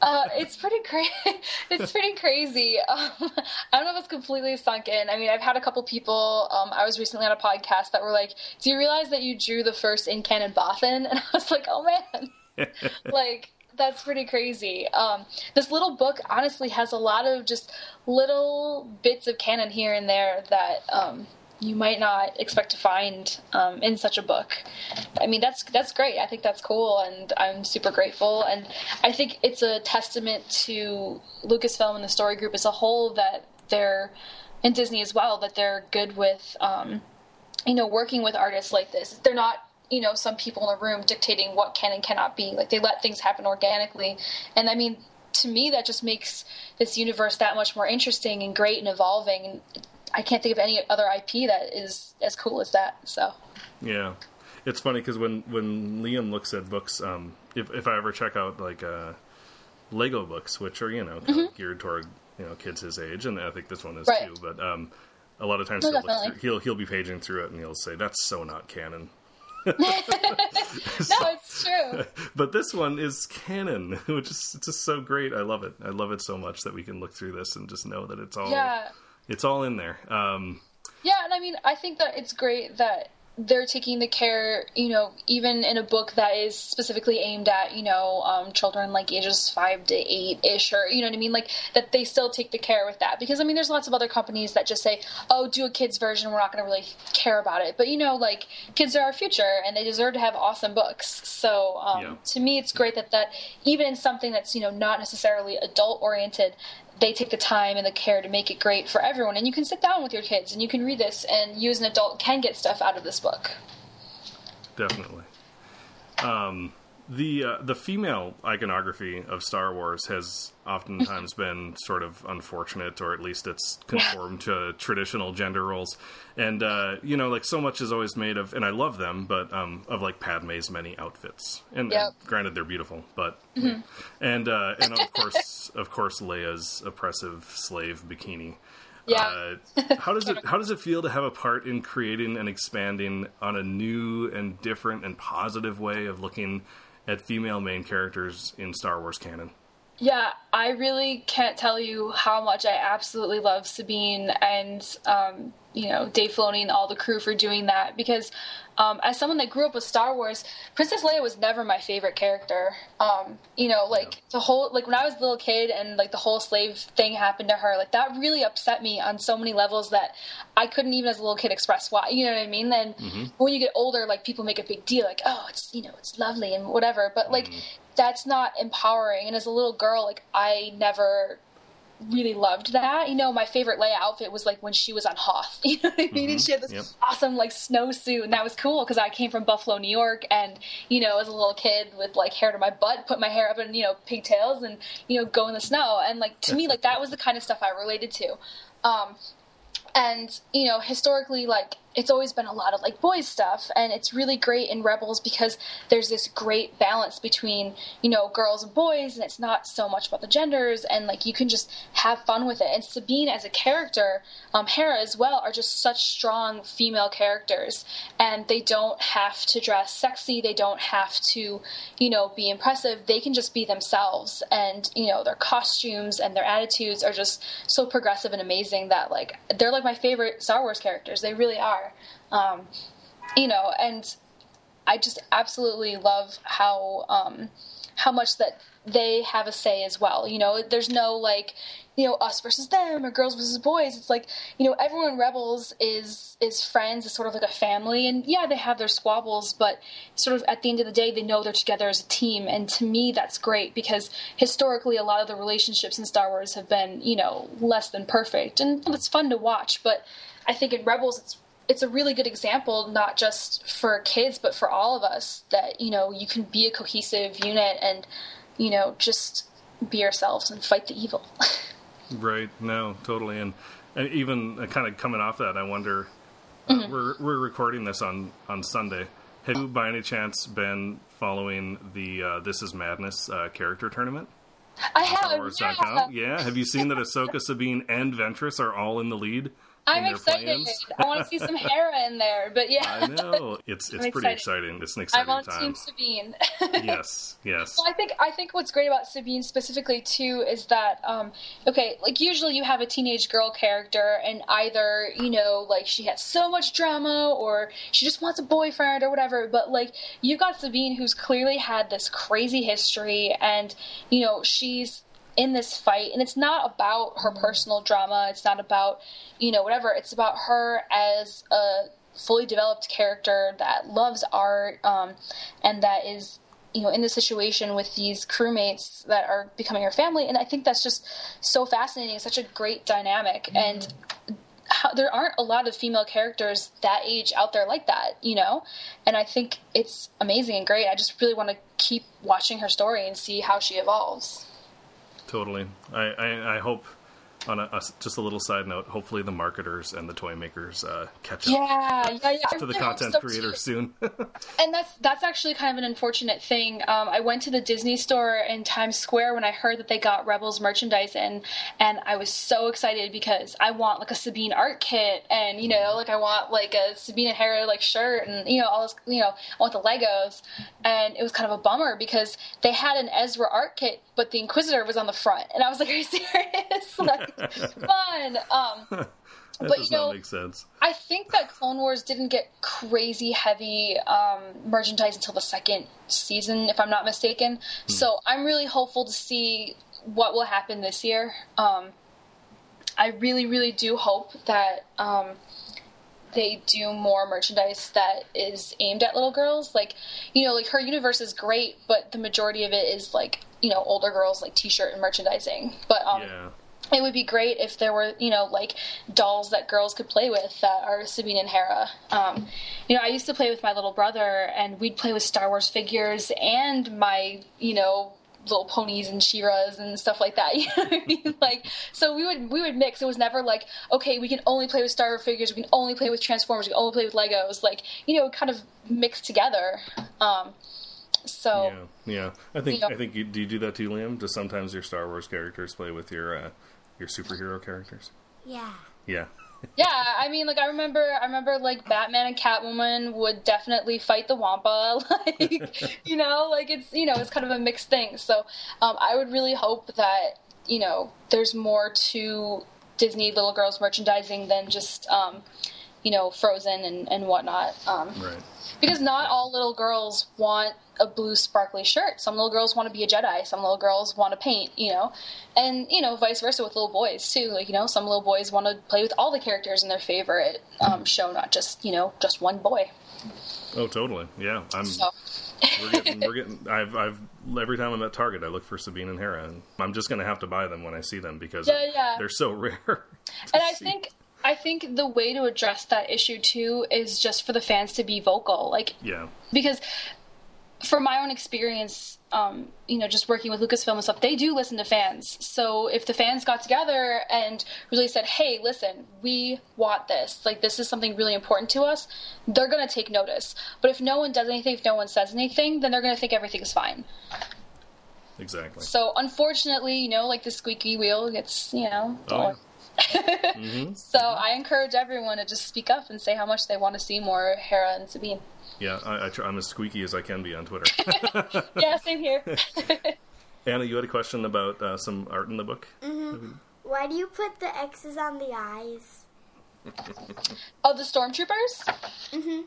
Uh, it's pretty crazy. it's pretty crazy. Um, I don't know if it's completely sunk in. I mean, I've had a couple people. Um, I was recently on a podcast that were like, "Do you realize that you drew the first in canon Bothan?" And I was like, "Oh man." like that's pretty crazy. Um, this little book honestly has a lot of just little bits of canon here and there that um, you might not expect to find um, in such a book. I mean, that's that's great. I think that's cool, and I'm super grateful. And I think it's a testament to Lucasfilm and the story group as a whole that they're and Disney as well that they're good with um, you know working with artists like this. They're not you know some people in a room dictating what can and cannot be. Like they let things happen organically, and I mean to me that just makes this universe that much more interesting and great and evolving. And I can't think of any other IP that is as cool as that. So yeah, it's funny because when when Liam looks at books, um, if if I ever check out like uh, Lego books, which are you know mm-hmm. geared toward you know kids his age, and I think this one is right. too, but. um a lot of times no, he'll, through, he'll he'll be paging through it and he'll say that's so not canon no, it's true. But this one is canon, which is just so great. I love it. I love it so much that we can look through this and just know that it's all yeah. it's all in there. Um, yeah, and I mean, I think that it's great that they're taking the care, you know, even in a book that is specifically aimed at, you know, um, children like ages five to eight ish, or you know what I mean, like that they still take the care with that because I mean, there's lots of other companies that just say, oh, do a kids version, we're not going to really care about it, but you know, like kids are our future and they deserve to have awesome books. So um, yeah. to me, it's great that that even in something that's you know not necessarily adult oriented, they take the time and the care to make it great for everyone. And you can sit down with your kids and you can read this, and you as an adult can get stuff out of this book. Definitely. Um, the uh, the female iconography of Star Wars has oftentimes been sort of unfortunate, or at least it's conformed to traditional gender roles. And uh, you know, like so much is always made of, and I love them, but um, of like Padme's many outfits. And, yep. and granted, they're beautiful, but mm-hmm. and uh, and of course, of course, Leia's oppressive slave bikini. Yeah. Uh, how does it how does it feel to have a part in creating and expanding on a new and different and positive way of looking at female main characters in Star Wars canon? Yeah, I really can't tell you how much I absolutely love Sabine and um, you know Dave Filoni and all the crew for doing that because um, as someone that grew up with Star Wars, Princess Leia was never my favorite character. Um, you know, like yeah. the whole like when I was a little kid and like the whole slave thing happened to her, like that really upset me on so many levels that I couldn't even as a little kid express why. You know what I mean? Then mm-hmm. when you get older, like people make a big deal, like oh, it's you know it's lovely and whatever, but like. Mm-hmm. That's not empowering. And as a little girl, like I never really loved that. You know, my favorite Leia outfit was like when she was on Hoth. You know what I mean? Mm-hmm. And she had this yep. awesome like snowsuit, and that was cool because I came from Buffalo, New York, and you know, as a little kid with like hair to my butt, put my hair up in you know pigtails, and you know, go in the snow. And like to me, like that was the kind of stuff I related to. Um, and you know, historically, like it's always been a lot of like boys stuff and it's really great in rebels because there's this great balance between you know girls and boys and it's not so much about the genders and like you can just have fun with it. And sabine as a character um, hera as well are just such strong female characters and they don't have to dress sexy they don't have to you know be impressive they can just be themselves and you know their costumes and their attitudes are just so progressive and amazing that like they're like my favorite star wars characters they really are are. Um, you know, and I just absolutely love how um, how much that they have a say as well. You know, there's no like, you know, us versus them or girls versus boys. It's like, you know, everyone Rebels is is friends, is sort of like a family, and yeah, they have their squabbles, but sort of at the end of the day, they know they're together as a team. And to me, that's great because historically, a lot of the relationships in Star Wars have been, you know, less than perfect, and it's fun to watch. But I think in Rebels, it's it's a really good example, not just for kids, but for all of us, that, you know, you can be a cohesive unit and, you know, just be yourselves and fight the evil. right. No, totally. And, and even uh, kind of coming off that, I wonder, uh, mm-hmm. we're, we're recording this on, on Sunday. Have you, by any chance, been following the uh, This Is Madness uh, character tournament? I have. Yeah. yeah. Have you seen that Ahsoka, Sabine, and Ventress are all in the lead? I'm excited. I want to see some Hera in there, but yeah. I know it's it's pretty exciting. It's an exciting I'm on time. Team Sabine. yes, yes. Well, I think I think what's great about Sabine specifically too is that um, okay, like usually you have a teenage girl character, and either you know like she has so much drama, or she just wants a boyfriend or whatever. But like you got Sabine, who's clearly had this crazy history, and you know she's in this fight and it's not about her personal drama it's not about you know whatever it's about her as a fully developed character that loves art um, and that is you know in the situation with these crewmates that are becoming her family and i think that's just so fascinating such a great dynamic mm-hmm. and how, there aren't a lot of female characters that age out there like that you know? And i think it's amazing and great i just really want to keep watching her story and see how she evolves totally. I, I, I hope on a, a, just a little side note, hopefully the marketers and the toy makers uh, catch up. Yeah, yeah, yeah. to the content so creators soon. and that's that's actually kind of an unfortunate thing. Um, I went to the Disney store in Times Square when I heard that they got Rebels merchandise in, and I was so excited because I want like a Sabine art kit, and you know, like I want like a Sabine and Hera like shirt, and you know all this, you know, I want the Legos, and it was kind of a bummer because they had an Ezra art kit, but the Inquisitor was on the front, and I was like, "Are you serious?" like, fun. Um, that but does you know, not make sense. I think that Clone Wars didn't get crazy heavy um, merchandise until the second season, if I'm not mistaken. Hmm. So I'm really hopeful to see what will happen this year. Um, I really, really do hope that um, they do more merchandise that is aimed at little girls. Like, you know, like her universe is great, but the majority of it is like, you know, older girls like T-shirt and merchandising. But um, yeah it would be great if there were, you know, like dolls that girls could play with that are Sabine and Hera. Um, you know, I used to play with my little brother, and we'd play with Star Wars figures and my, you know, little ponies and She-Ras and stuff like that. You know what I mean? Like, so we would we would mix. It was never like, okay, we can only play with Star Wars figures, we can only play with Transformers, we can only play with Legos. Like, you know, kind of mixed together. Um, so yeah, yeah. I think you know, I think you, do you do that too, Liam? Do sometimes your Star Wars characters play with your uh, your superhero characters? Yeah. Yeah. yeah, I mean, like I remember, I remember like Batman and Catwoman would definitely fight the Wampa, like you know, like it's you know it's kind of a mixed thing. So um, I would really hope that you know there's more to Disney little girls merchandising than just um, you know Frozen and and whatnot. Um, right. Because not all little girls want a blue sparkly shirt. Some little girls want to be a Jedi. Some little girls want to paint, you know, and you know, vice versa with little boys too. Like you know, some little boys want to play with all the characters in their favorite um, show, not just you know just one boy. Oh, totally. Yeah, I'm. So. we're getting, we're getting. I've, I've every time I'm at Target, I look for Sabine and Hera, and I'm just gonna have to buy them when I see them because yeah, yeah. they're so rare. and I see. think I think the way to address that issue too is just for the fans to be vocal. Like, yeah, because from my own experience, um, you know, just working with Lucasfilm and stuff, they do listen to fans. So if the fans got together and really said, "Hey, listen, we want this. Like, this is something really important to us," they're going to take notice. But if no one does anything, if no one says anything, then they're going to think everything's fine. Exactly. So unfortunately, you know, like the squeaky wheel gets, you know. Oh, mm-hmm. So I encourage everyone to just speak up and say how much they want to see more Hera and Sabine. Yeah, I, I try, I'm as squeaky as I can be on Twitter. yeah, same here. Anna, you had a question about uh, some art in the book. Mm-hmm. Why do you put the X's on the eyes? oh, the stormtroopers. Mm-hmm.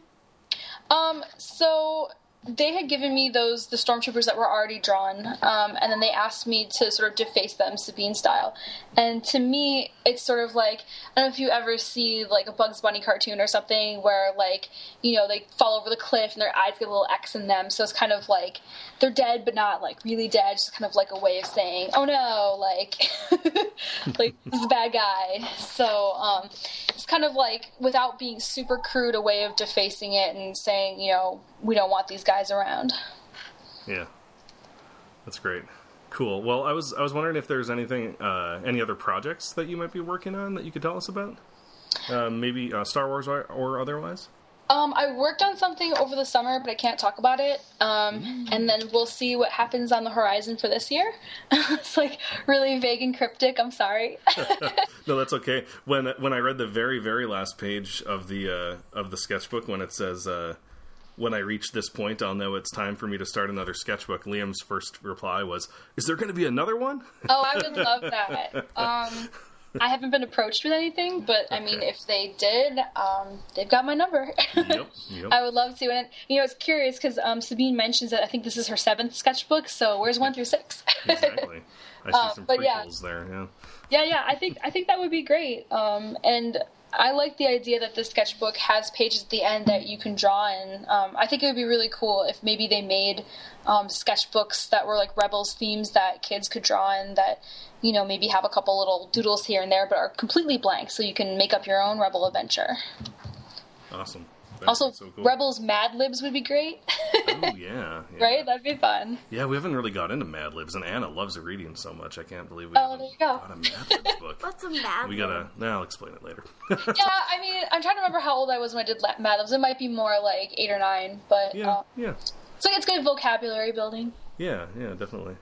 Um. So they had given me those the stormtroopers that were already drawn, um, and then they asked me to sort of deface them Sabine style. And to me, it's sort of like I don't know if you ever see like a Bugs Bunny cartoon or something where like you know they fall over the cliff and their eyes get a little X in them, so it's kind of like they're dead but not like really dead, just kind of like a way of saying, oh no, like like this is a bad guy. So um, it's kind of like without being super crude, a way of defacing it and saying you know we don't want these guys around. Yeah, that's great. Cool. Well, I was I was wondering if there's anything, uh, any other projects that you might be working on that you could tell us about, uh, maybe uh, Star Wars or, or otherwise. Um, I worked on something over the summer, but I can't talk about it. Um, and then we'll see what happens on the horizon for this year. it's like really vague and cryptic. I'm sorry. no, that's okay. When when I read the very very last page of the uh, of the sketchbook, when it says uh, when I reach this point, I'll know it's time for me to start another sketchbook. Liam's first reply was, "Is there going to be another one?" oh, I would love that. Um, I haven't been approached with anything, but I mean, if they did, um, they've got my number. yep, yep. I would love to. And you know, it's curious because um, Sabine mentions that I think this is her seventh sketchbook. So where's one through six? exactly. I see Um, some but prequels yeah. there. Yeah. Yeah, yeah. I think I think that would be great. Um, and I like the idea that the sketchbook has pages at the end that you can draw in. Um, I think it would be really cool if maybe they made um, sketchbooks that were like Rebels themes that kids could draw in. That you know maybe have a couple little doodles here and there, but are completely blank, so you can make up your own Rebel adventure. Awesome. That'd Also, so cool. Rebels Mad Libs would be great, Oh yeah, yeah. right? That'd be fun. Yeah, we haven't really got into Mad Libs, and Anna loves reading so much. I can't believe we Oh, haven't there you go. got a Mad Libs book. What's a mad? we gotta. Now I'll explain it later. yeah, I mean, I'm trying to remember how old I was when I did Mad Libs. It might be more like eight or nine, but yeah, uh, yeah, it's like it's good vocabulary building. yeah, yeah, definitely.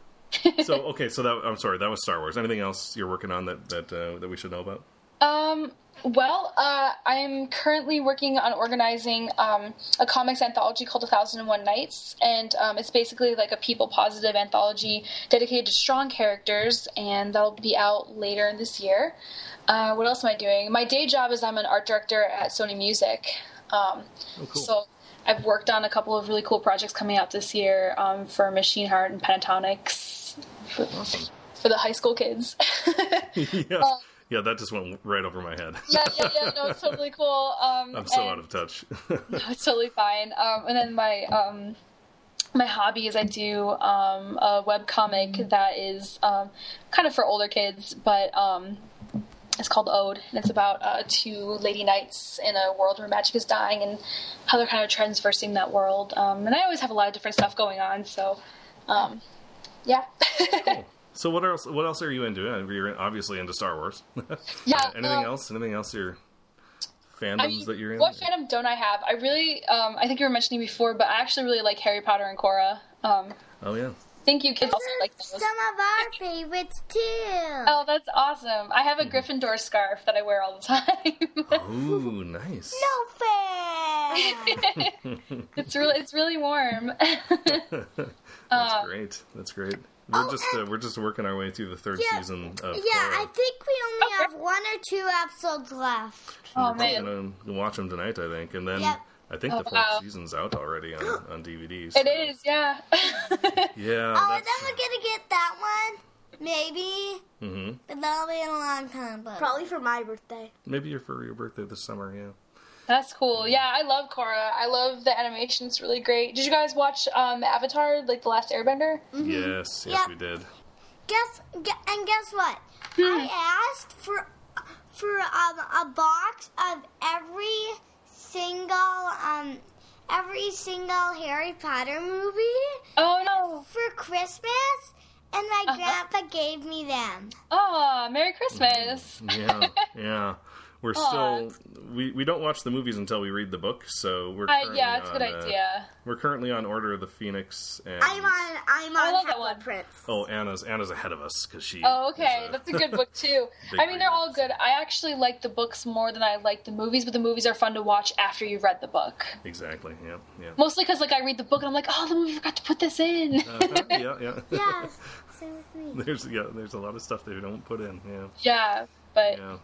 so okay, so that I'm sorry, that was Star Wars. Anything else you're working on that that uh, that we should know about? Um, well, uh, I'm currently working on organizing um, a comics anthology called A Thousand and One Knights, and um, it's basically like a people positive anthology dedicated to strong characters, and that'll be out later in this year. Uh, what else am I doing? My day job is I'm an art director at Sony Music. Um, Oh, cool. So I've worked on a couple of really cool projects coming out this year um, for Machine Heart and Pentatonix for, awesome. for the high school kids. yeah, Um, yeah, that just went right over my head. yeah, yeah, yeah. No, it's totally cool. Um, I'm so and- out of touch. No, it's totally fine. Um, and then my um, my hobby is I do um, a web comic that is um, kind of for older kids, but um, it's called Ode, and it's about uh, two lady knights in a world where magic is dying and how they're kind of transversing that world. Um, and I always have a lot of different stuff going on, so um, yeah. Cool. So what else? What else are you into? Uh, You're obviously into Star Wars. yeah. Anything um, else? Anything else? Your fandoms I mean, that you're in? what fandom don't I have? I really, um, I think you were mentioning before, but I actually really like Harry Potter and Korra. Um, Oh yeah. I think you kids also like those. Some of our favorites too. Oh, that's awesome! I have a Gryffindor scarf that I wear all the time. Ooh, nice. No fair. it's really, it's really warm. That's uh, great. That's great. We're just uh, we're just working our way through the third Yeah, season of. yeah, I think we only have one or two episodes left. oh We're man, gonna watch them tonight, I think, and then Yep. I think Oh, the fourth wow. season's out already on on DVD. it is, yeah. Yeah. Oh, and that's, then we're gonna get that one, maybe, Mm-hmm. but that'll be in a long time. But Probably for my birthday. Maybe you're for your birthday this summer. Yeah. That's cool. Yeah, I love Korra. I love the animation; it's really great. Did you guys watch um, Avatar, like the Last Airbender? Yes. Yes, Yep. we did. guess, and guess what? I asked for for um, a box of every single um every single Harry Potter movie Oh no! for Christmas, and my Uh-huh. grandpa gave me them. Oh, Merry Christmas! Yeah, yeah. We're Aw. still we, we don't watch the movies until we read the book, so we're I, currently yeah, it's a good uh, idea. we're currently on Order of the Phoenix, and I'm on. I'm I on love that Half-Blood one. Prince. oh Anna's Anna's ahead of us because she. Oh, okay. is, uh, That's a good book too. I mean, they're all good. I actually like the books more than I like the movies, but the movies are fun to watch after you've read the book. exactly. Yeah, yeah. Mostly because like I read the book and I'm like, oh, the movie forgot to put this in. Uh-huh, yeah, yeah. Yes, same with me. there's yeah, there's a lot of stuff they don't put in. Yeah, yeah, but yeah,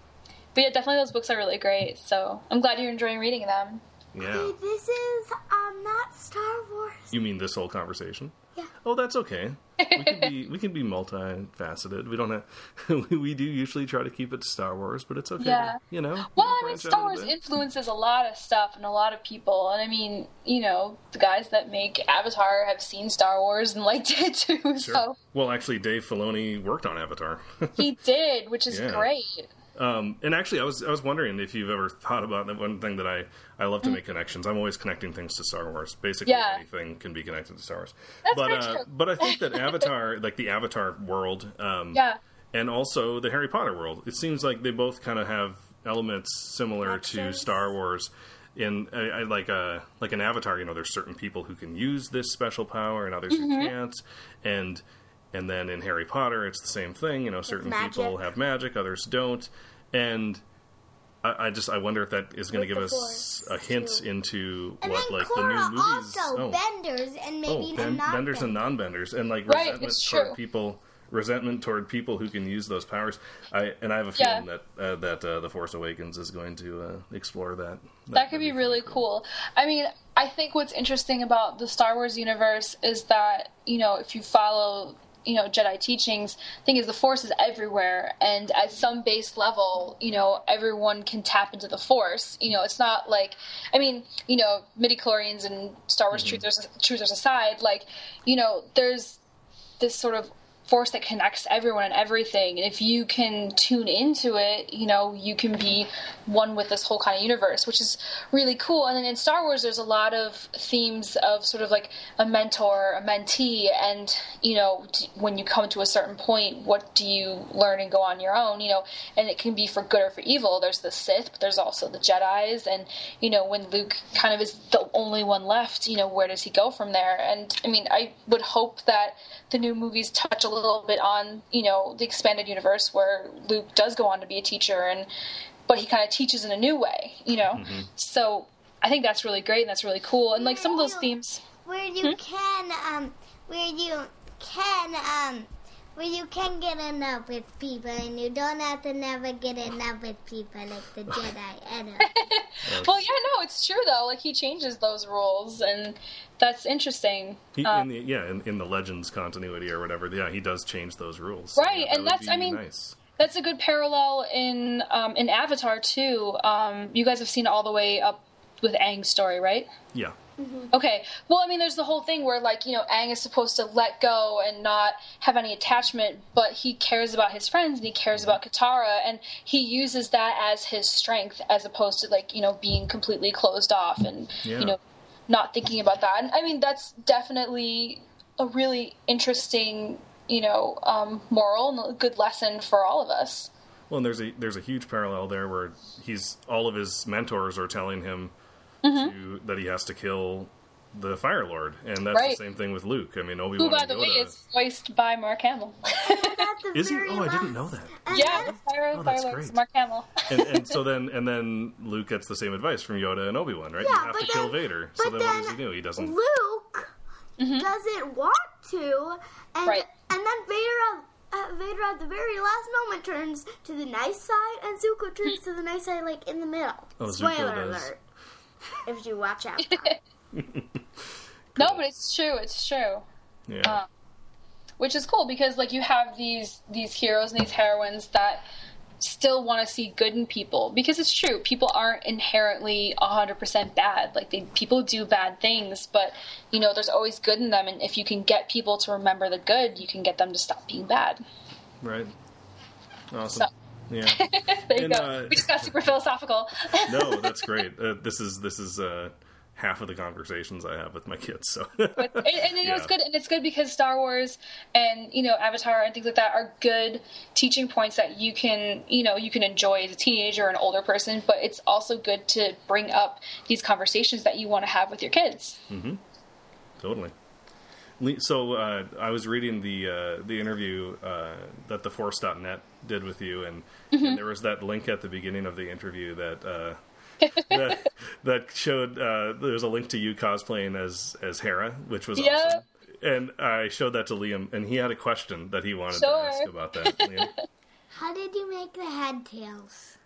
but yeah, definitely those books are really great. So I'm glad you're enjoying reading them. yeah. Hey, this is um not Star Wars. You mean this whole conversation? Yeah. Oh, that's okay. We can be we can be multifaceted. We don't have we do usually try to keep it to Star Wars, but it's okay. Yeah. You know. Well, I mean, Star Wars influences a lot of stuff and a lot of people. And I mean, you know, the guys that make Avatar have seen Star Wars and liked it too. Sure. So Well, actually, Dave Filoni worked on Avatar. he did, which is Yeah. great. Um, and actually, I was I was wondering if you've ever thought about that one thing that I I love to make connections. I'm always connecting things to Star Wars. Basically. Yeah. anything can be connected to Star Wars. That's but very uh, true. but I think that Avatar, like the Avatar world, um, Yeah. and also the Harry Potter world. It seems like they both kind of have elements similar to Star Wars. In I, I like a like an Avatar, you know, there's certain people who can use this special power and others Mm-hmm. who can't, and and then in Harry Potter, it's the same thing. You know, certain people have magic, others don't, and I, I just I wonder if that is going to give us Force, a hint too. into And what then like Korra the new movies. also oh, benders and maybe oh ben- non benders and non-benders, and like Right, resentment it's toward true. people, resentment toward people who can use those powers. I and I have a Yeah. feeling that uh, that uh, the Force Awakens is going to uh, explore that. That could be really cool. I mean, I think what's interesting about the Star Wars universe is that, you know, if you follow, you know, Jedi teachings, thing is the Force is everywhere and at some base level, you know, everyone can tap into the Force. You know, it's not like I mean, you know, midi-chlorians and Star Wars mm-hmm. truthers truthers aside, like, you know, there's this sort of force that connects everyone and everything. And if you can tune into it, you know, you can be one with this whole kind of universe, which is really cool. And then in Star Wars, there's a lot of themes of sort of like a mentor, a mentee, and, you know, when you come to a certain point, what do you learn and go on your own, you know, and it can be for good or for evil. There's the Sith, but there's also the Jedi's. And, you know, when Luke kind of is the only one left, you know, where does he go from there? And, I mean, I would hope that the new movies touch a little bit on you know the expanded universe where Luke does go on to be a teacher and but he kind of teaches in a new way you know Mm-hmm. so I think that's really great and that's really cool and like some of those themes where Hmm? you can um where you can um where you can get enough with people and you don't have to never get enough with people like the Jedi and uh, well yeah no it's true though like he changes those rules and that's interesting He, Uh, in the, yeah, in, in the Legends continuity or whatever, yeah, he does change those rules. Right, Yeah, that and that's I mean- nice. That's a good parallel in um, in Avatar too. Um, you guys have seen all the way up with Aang's story, right? Yeah, Okay. Well, I mean, there's the whole thing where, like, you know, Aang is supposed to let go and not have any attachment, but he cares about his friends and he cares about Katara, and he uses that as his strength as opposed to, like, you know, being completely closed off and, Yeah. you know, not thinking about that. And I mean, that's definitely a really interesting, you know, um, moral and a good lesson for all of us. Well, and there's a there's a huge parallel there where he's all of his mentors are telling him Mm-hmm. to, that he has to kill the Fire Lord, and that's Right. the same thing with Luke. I mean, Obi Wan. Who, Wan by and the way, is voiced by Mark Hamill. Is he? Oh, I didn't know that. and yeah, then- the Fire, Oh, Fire that's Lord's great. Mark Hamill. and, and so then and then Luke gets the same advice from Yoda and Obi Wan, right? Yeah, you have but to kill Vader. So but then, what does he do? He doesn't. Luke doesn't want to, and Right. and then Vader, uh, Vader at the very last moment turns to the nice side, and Zuko turns to the nice side, like in the middle. Oh, Zuko Spoiler does. alert! If you watch out. No, but it's true. It's true. Yeah. Uh, Which is cool because like you have these these heroes and these heroines that still want to see good in people because it's true people aren't inherently 100% bad like they people do bad things but you know there's always good in them and if you can get people to remember the good you can get them to stop being bad right. Awesome. So- Yeah. there you And, go uh, we just got super philosophical no, that's great. Uh, this is this is uh, half of the conversations I have with my kids. So, and, and you know, it's good, and it's good because Star Wars and you know Avatar and things like that are good teaching points that you can you know you can enjoy as a teenager or an older person. But it's also good to bring up these conversations that you want to have with your kids. Mm-hmm. Totally. Le- So uh, I was reading the uh, the interview uh, that TheForce.net did with you, and, Mm-hmm. and there was that link at the beginning of the interview that uh, that, that showed uh, there was a link to you cosplaying as as Hera, which was Yeah. awesome. And I showed that to Liam, and he had a question that he wanted Sure. to ask about that. Liam? How did you make the head tails?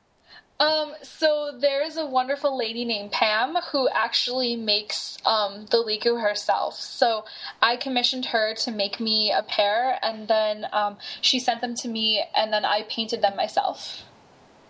Um, so there's a wonderful lady named Pam who actually makes um, the lekku herself. So I commissioned her to make me a pair, and then um, she sent them to me, and then I painted them myself.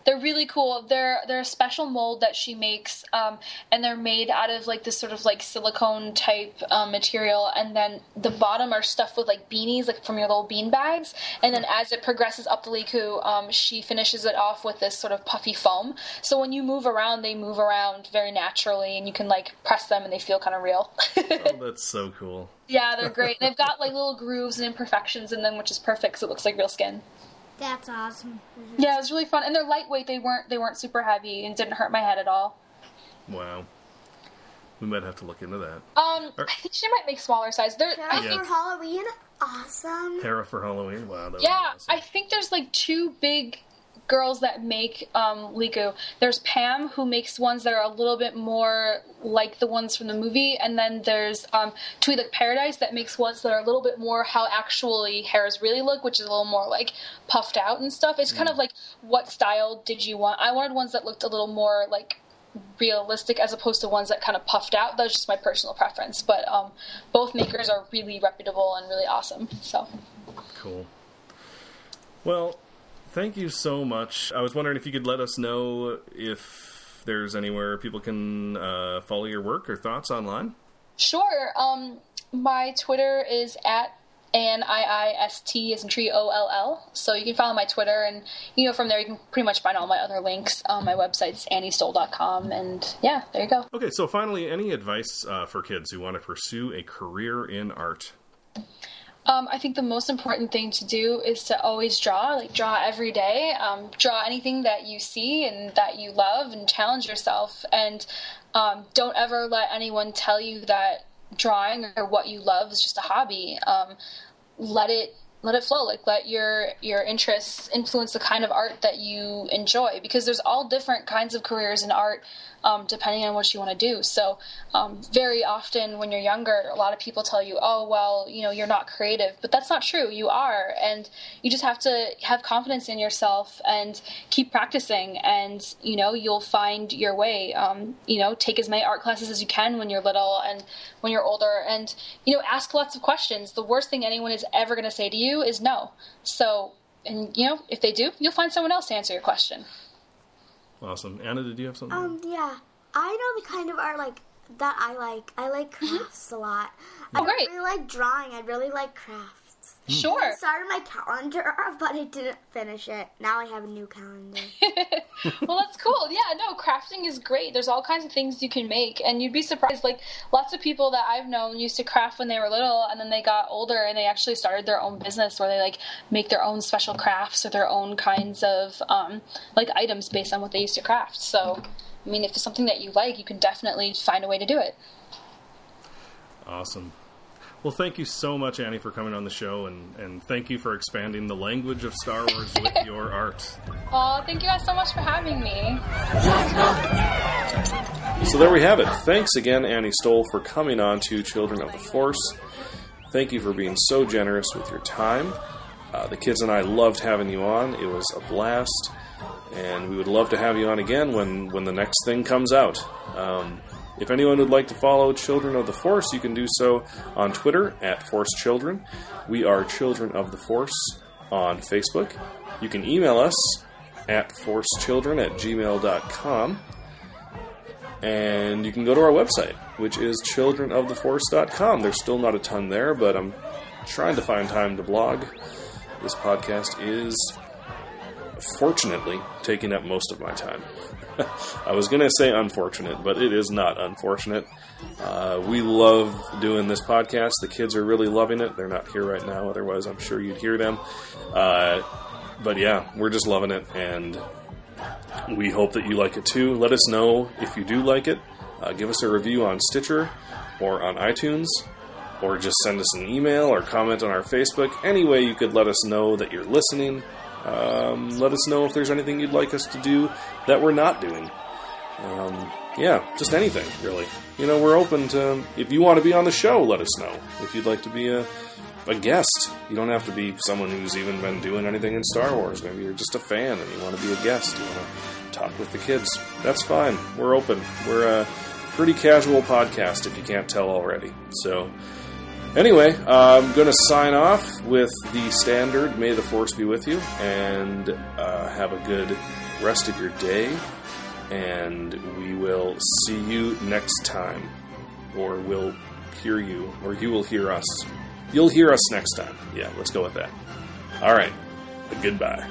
They're really cool. They're they're a special mold that she makes, um, and they're made out of like this sort of like silicone type um, material. And then the bottom are stuffed with like beanies, like from your little bean bags. And then as it progresses up the lekku, um, she finishes it off with this sort of puffy foam. So when you move around, they move around very naturally, and you can like press them, and they feel kind of real. oh, that's so cool. yeah, they're great. They've got like little grooves and imperfections in them, which is perfect because it looks like real skin. That's awesome. Yeah, it was really fun, and they're lightweight. They weren't they weren't super heavy and didn't hurt my head at all. Wow. We might have to look into that. Um, Are- I think she might make smaller size. There, I Hera Yeah. for Halloween, awesome. Hera for Halloween. Wow. That yeah, awesome. I think there's like two big girls that make um, lekku. There's Pam who makes ones that are a little bit more like the ones from the movie, and then there's um, Twi'lek Paradise that makes ones that are a little bit more how actually hairs really look, which is a little more like puffed out and stuff. It's kind of like what style did you want? I wanted ones that looked a little more like realistic as opposed to ones that kind of puffed out. That's just my personal preference, but um, both makers are really reputable and really awesome. So. Cool. Well, thank you so much. I was wondering if you could let us know if there's anywhere people can uh, follow your work or thoughts online. Sure. Um, my Twitter is at N I I S T is in tree O L L. So you can follow my Twitter, and you know from there you can pretty much find all my other links. Um, my website's anniestoll.com, and yeah, there you go. Okay, so finally, any advice uh, for kids who want to pursue a career in art? Um, I think the most important thing to do is to always draw, like draw every day. Um, draw anything that you see and that you love, and challenge yourself. And um, don't ever let anyone tell you that drawing or what you love is just a hobby. Um, let it let it flow. Like let your your interests influence the kind of art that you enjoy, because there's all different kinds of careers in art. Um, depending on what you want to do. So, um, very often when you're younger, a lot of people tell you, oh, well, you know, you're not creative. But that's not true. You are. And you just have to have confidence in yourself and keep practicing. And, you know, you'll find your way. Um, you know, take as many art classes as you can when you're little and when you're older. And, you know, ask lots of questions. The worst thing anyone is ever going to say to you is no. So, and, you know, if they do, you'll find someone else to answer your question. Awesome. Anna, did you have something? Um, yeah, I know the kind of art like that I like. I like crafts a lot. I Oh, don't great. really like drawing. I really like crafts. Sure. I started my calendar, but I didn't finish it. Now I have a new calendar. well, that's cool. Yeah, no, crafting is great. There's all kinds of things you can make, and you'd be surprised. Like lots of people that I've known used to craft when they were little, and then they got older and they actually started their own business where they like make their own special crafts or their own kinds of um, like items based on what they used to craft. So, I mean, if it's something that you like, you can definitely find a way to do it. Awesome. Well, thank you so much, Annie, for coming on the show, and, and thank you for expanding the language of Star Wars with your art. Oh, thank you guys so much for having me. So there we have it. Thanks again, Annie Stoll, for coming on to Children of the Force. Thank you for being so generous with your time. Uh, the kids and I loved having you on. It was a blast, and we would love to have you on again when, when the next thing comes out. Um, if anyone would like to follow Children of the Force, you can do so on Twitter at Force Children. We are Children of the Force on Facebook. You can email us at forcechildren at gmail.com. And you can go to our website, which is childrenoftheforce.com. There's still not a ton there, but I'm trying to find time to blog. This podcast is fortunately taking up most of my time. I was going to say unfortunate, but it is not unfortunate. Uh, we love doing this podcast. The kids are really loving it. They're not here right now, otherwise, I'm sure you'd hear them. Uh, but yeah, we're just loving it, and we hope that you like it too. Let us know if you do like it. Uh, give us a review on Stitcher or on iTunes, or just send us an email or comment on our Facebook. Any way you could let us know that you're listening. Um, let us know if there's anything you'd like us to do that we're not doing. Um, yeah, just anything, really. You know, we're open to. If you want to be on the show, let us know. If you'd like to be a, a guest, you don't have to be someone who's even been doing anything in Star Wars. Maybe you're just a fan and you want to be a guest. You want to talk with the kids. That's fine. We're open. We're a pretty casual podcast, if you can't tell already. So, Anyway, I'm going to sign off with the standard May the Force be with you, and uh, have a good rest of your day. And we will see you next time. Or we'll hear you, or you will hear us. You'll hear us next time. Yeah, let's go with that. All right. Goodbye.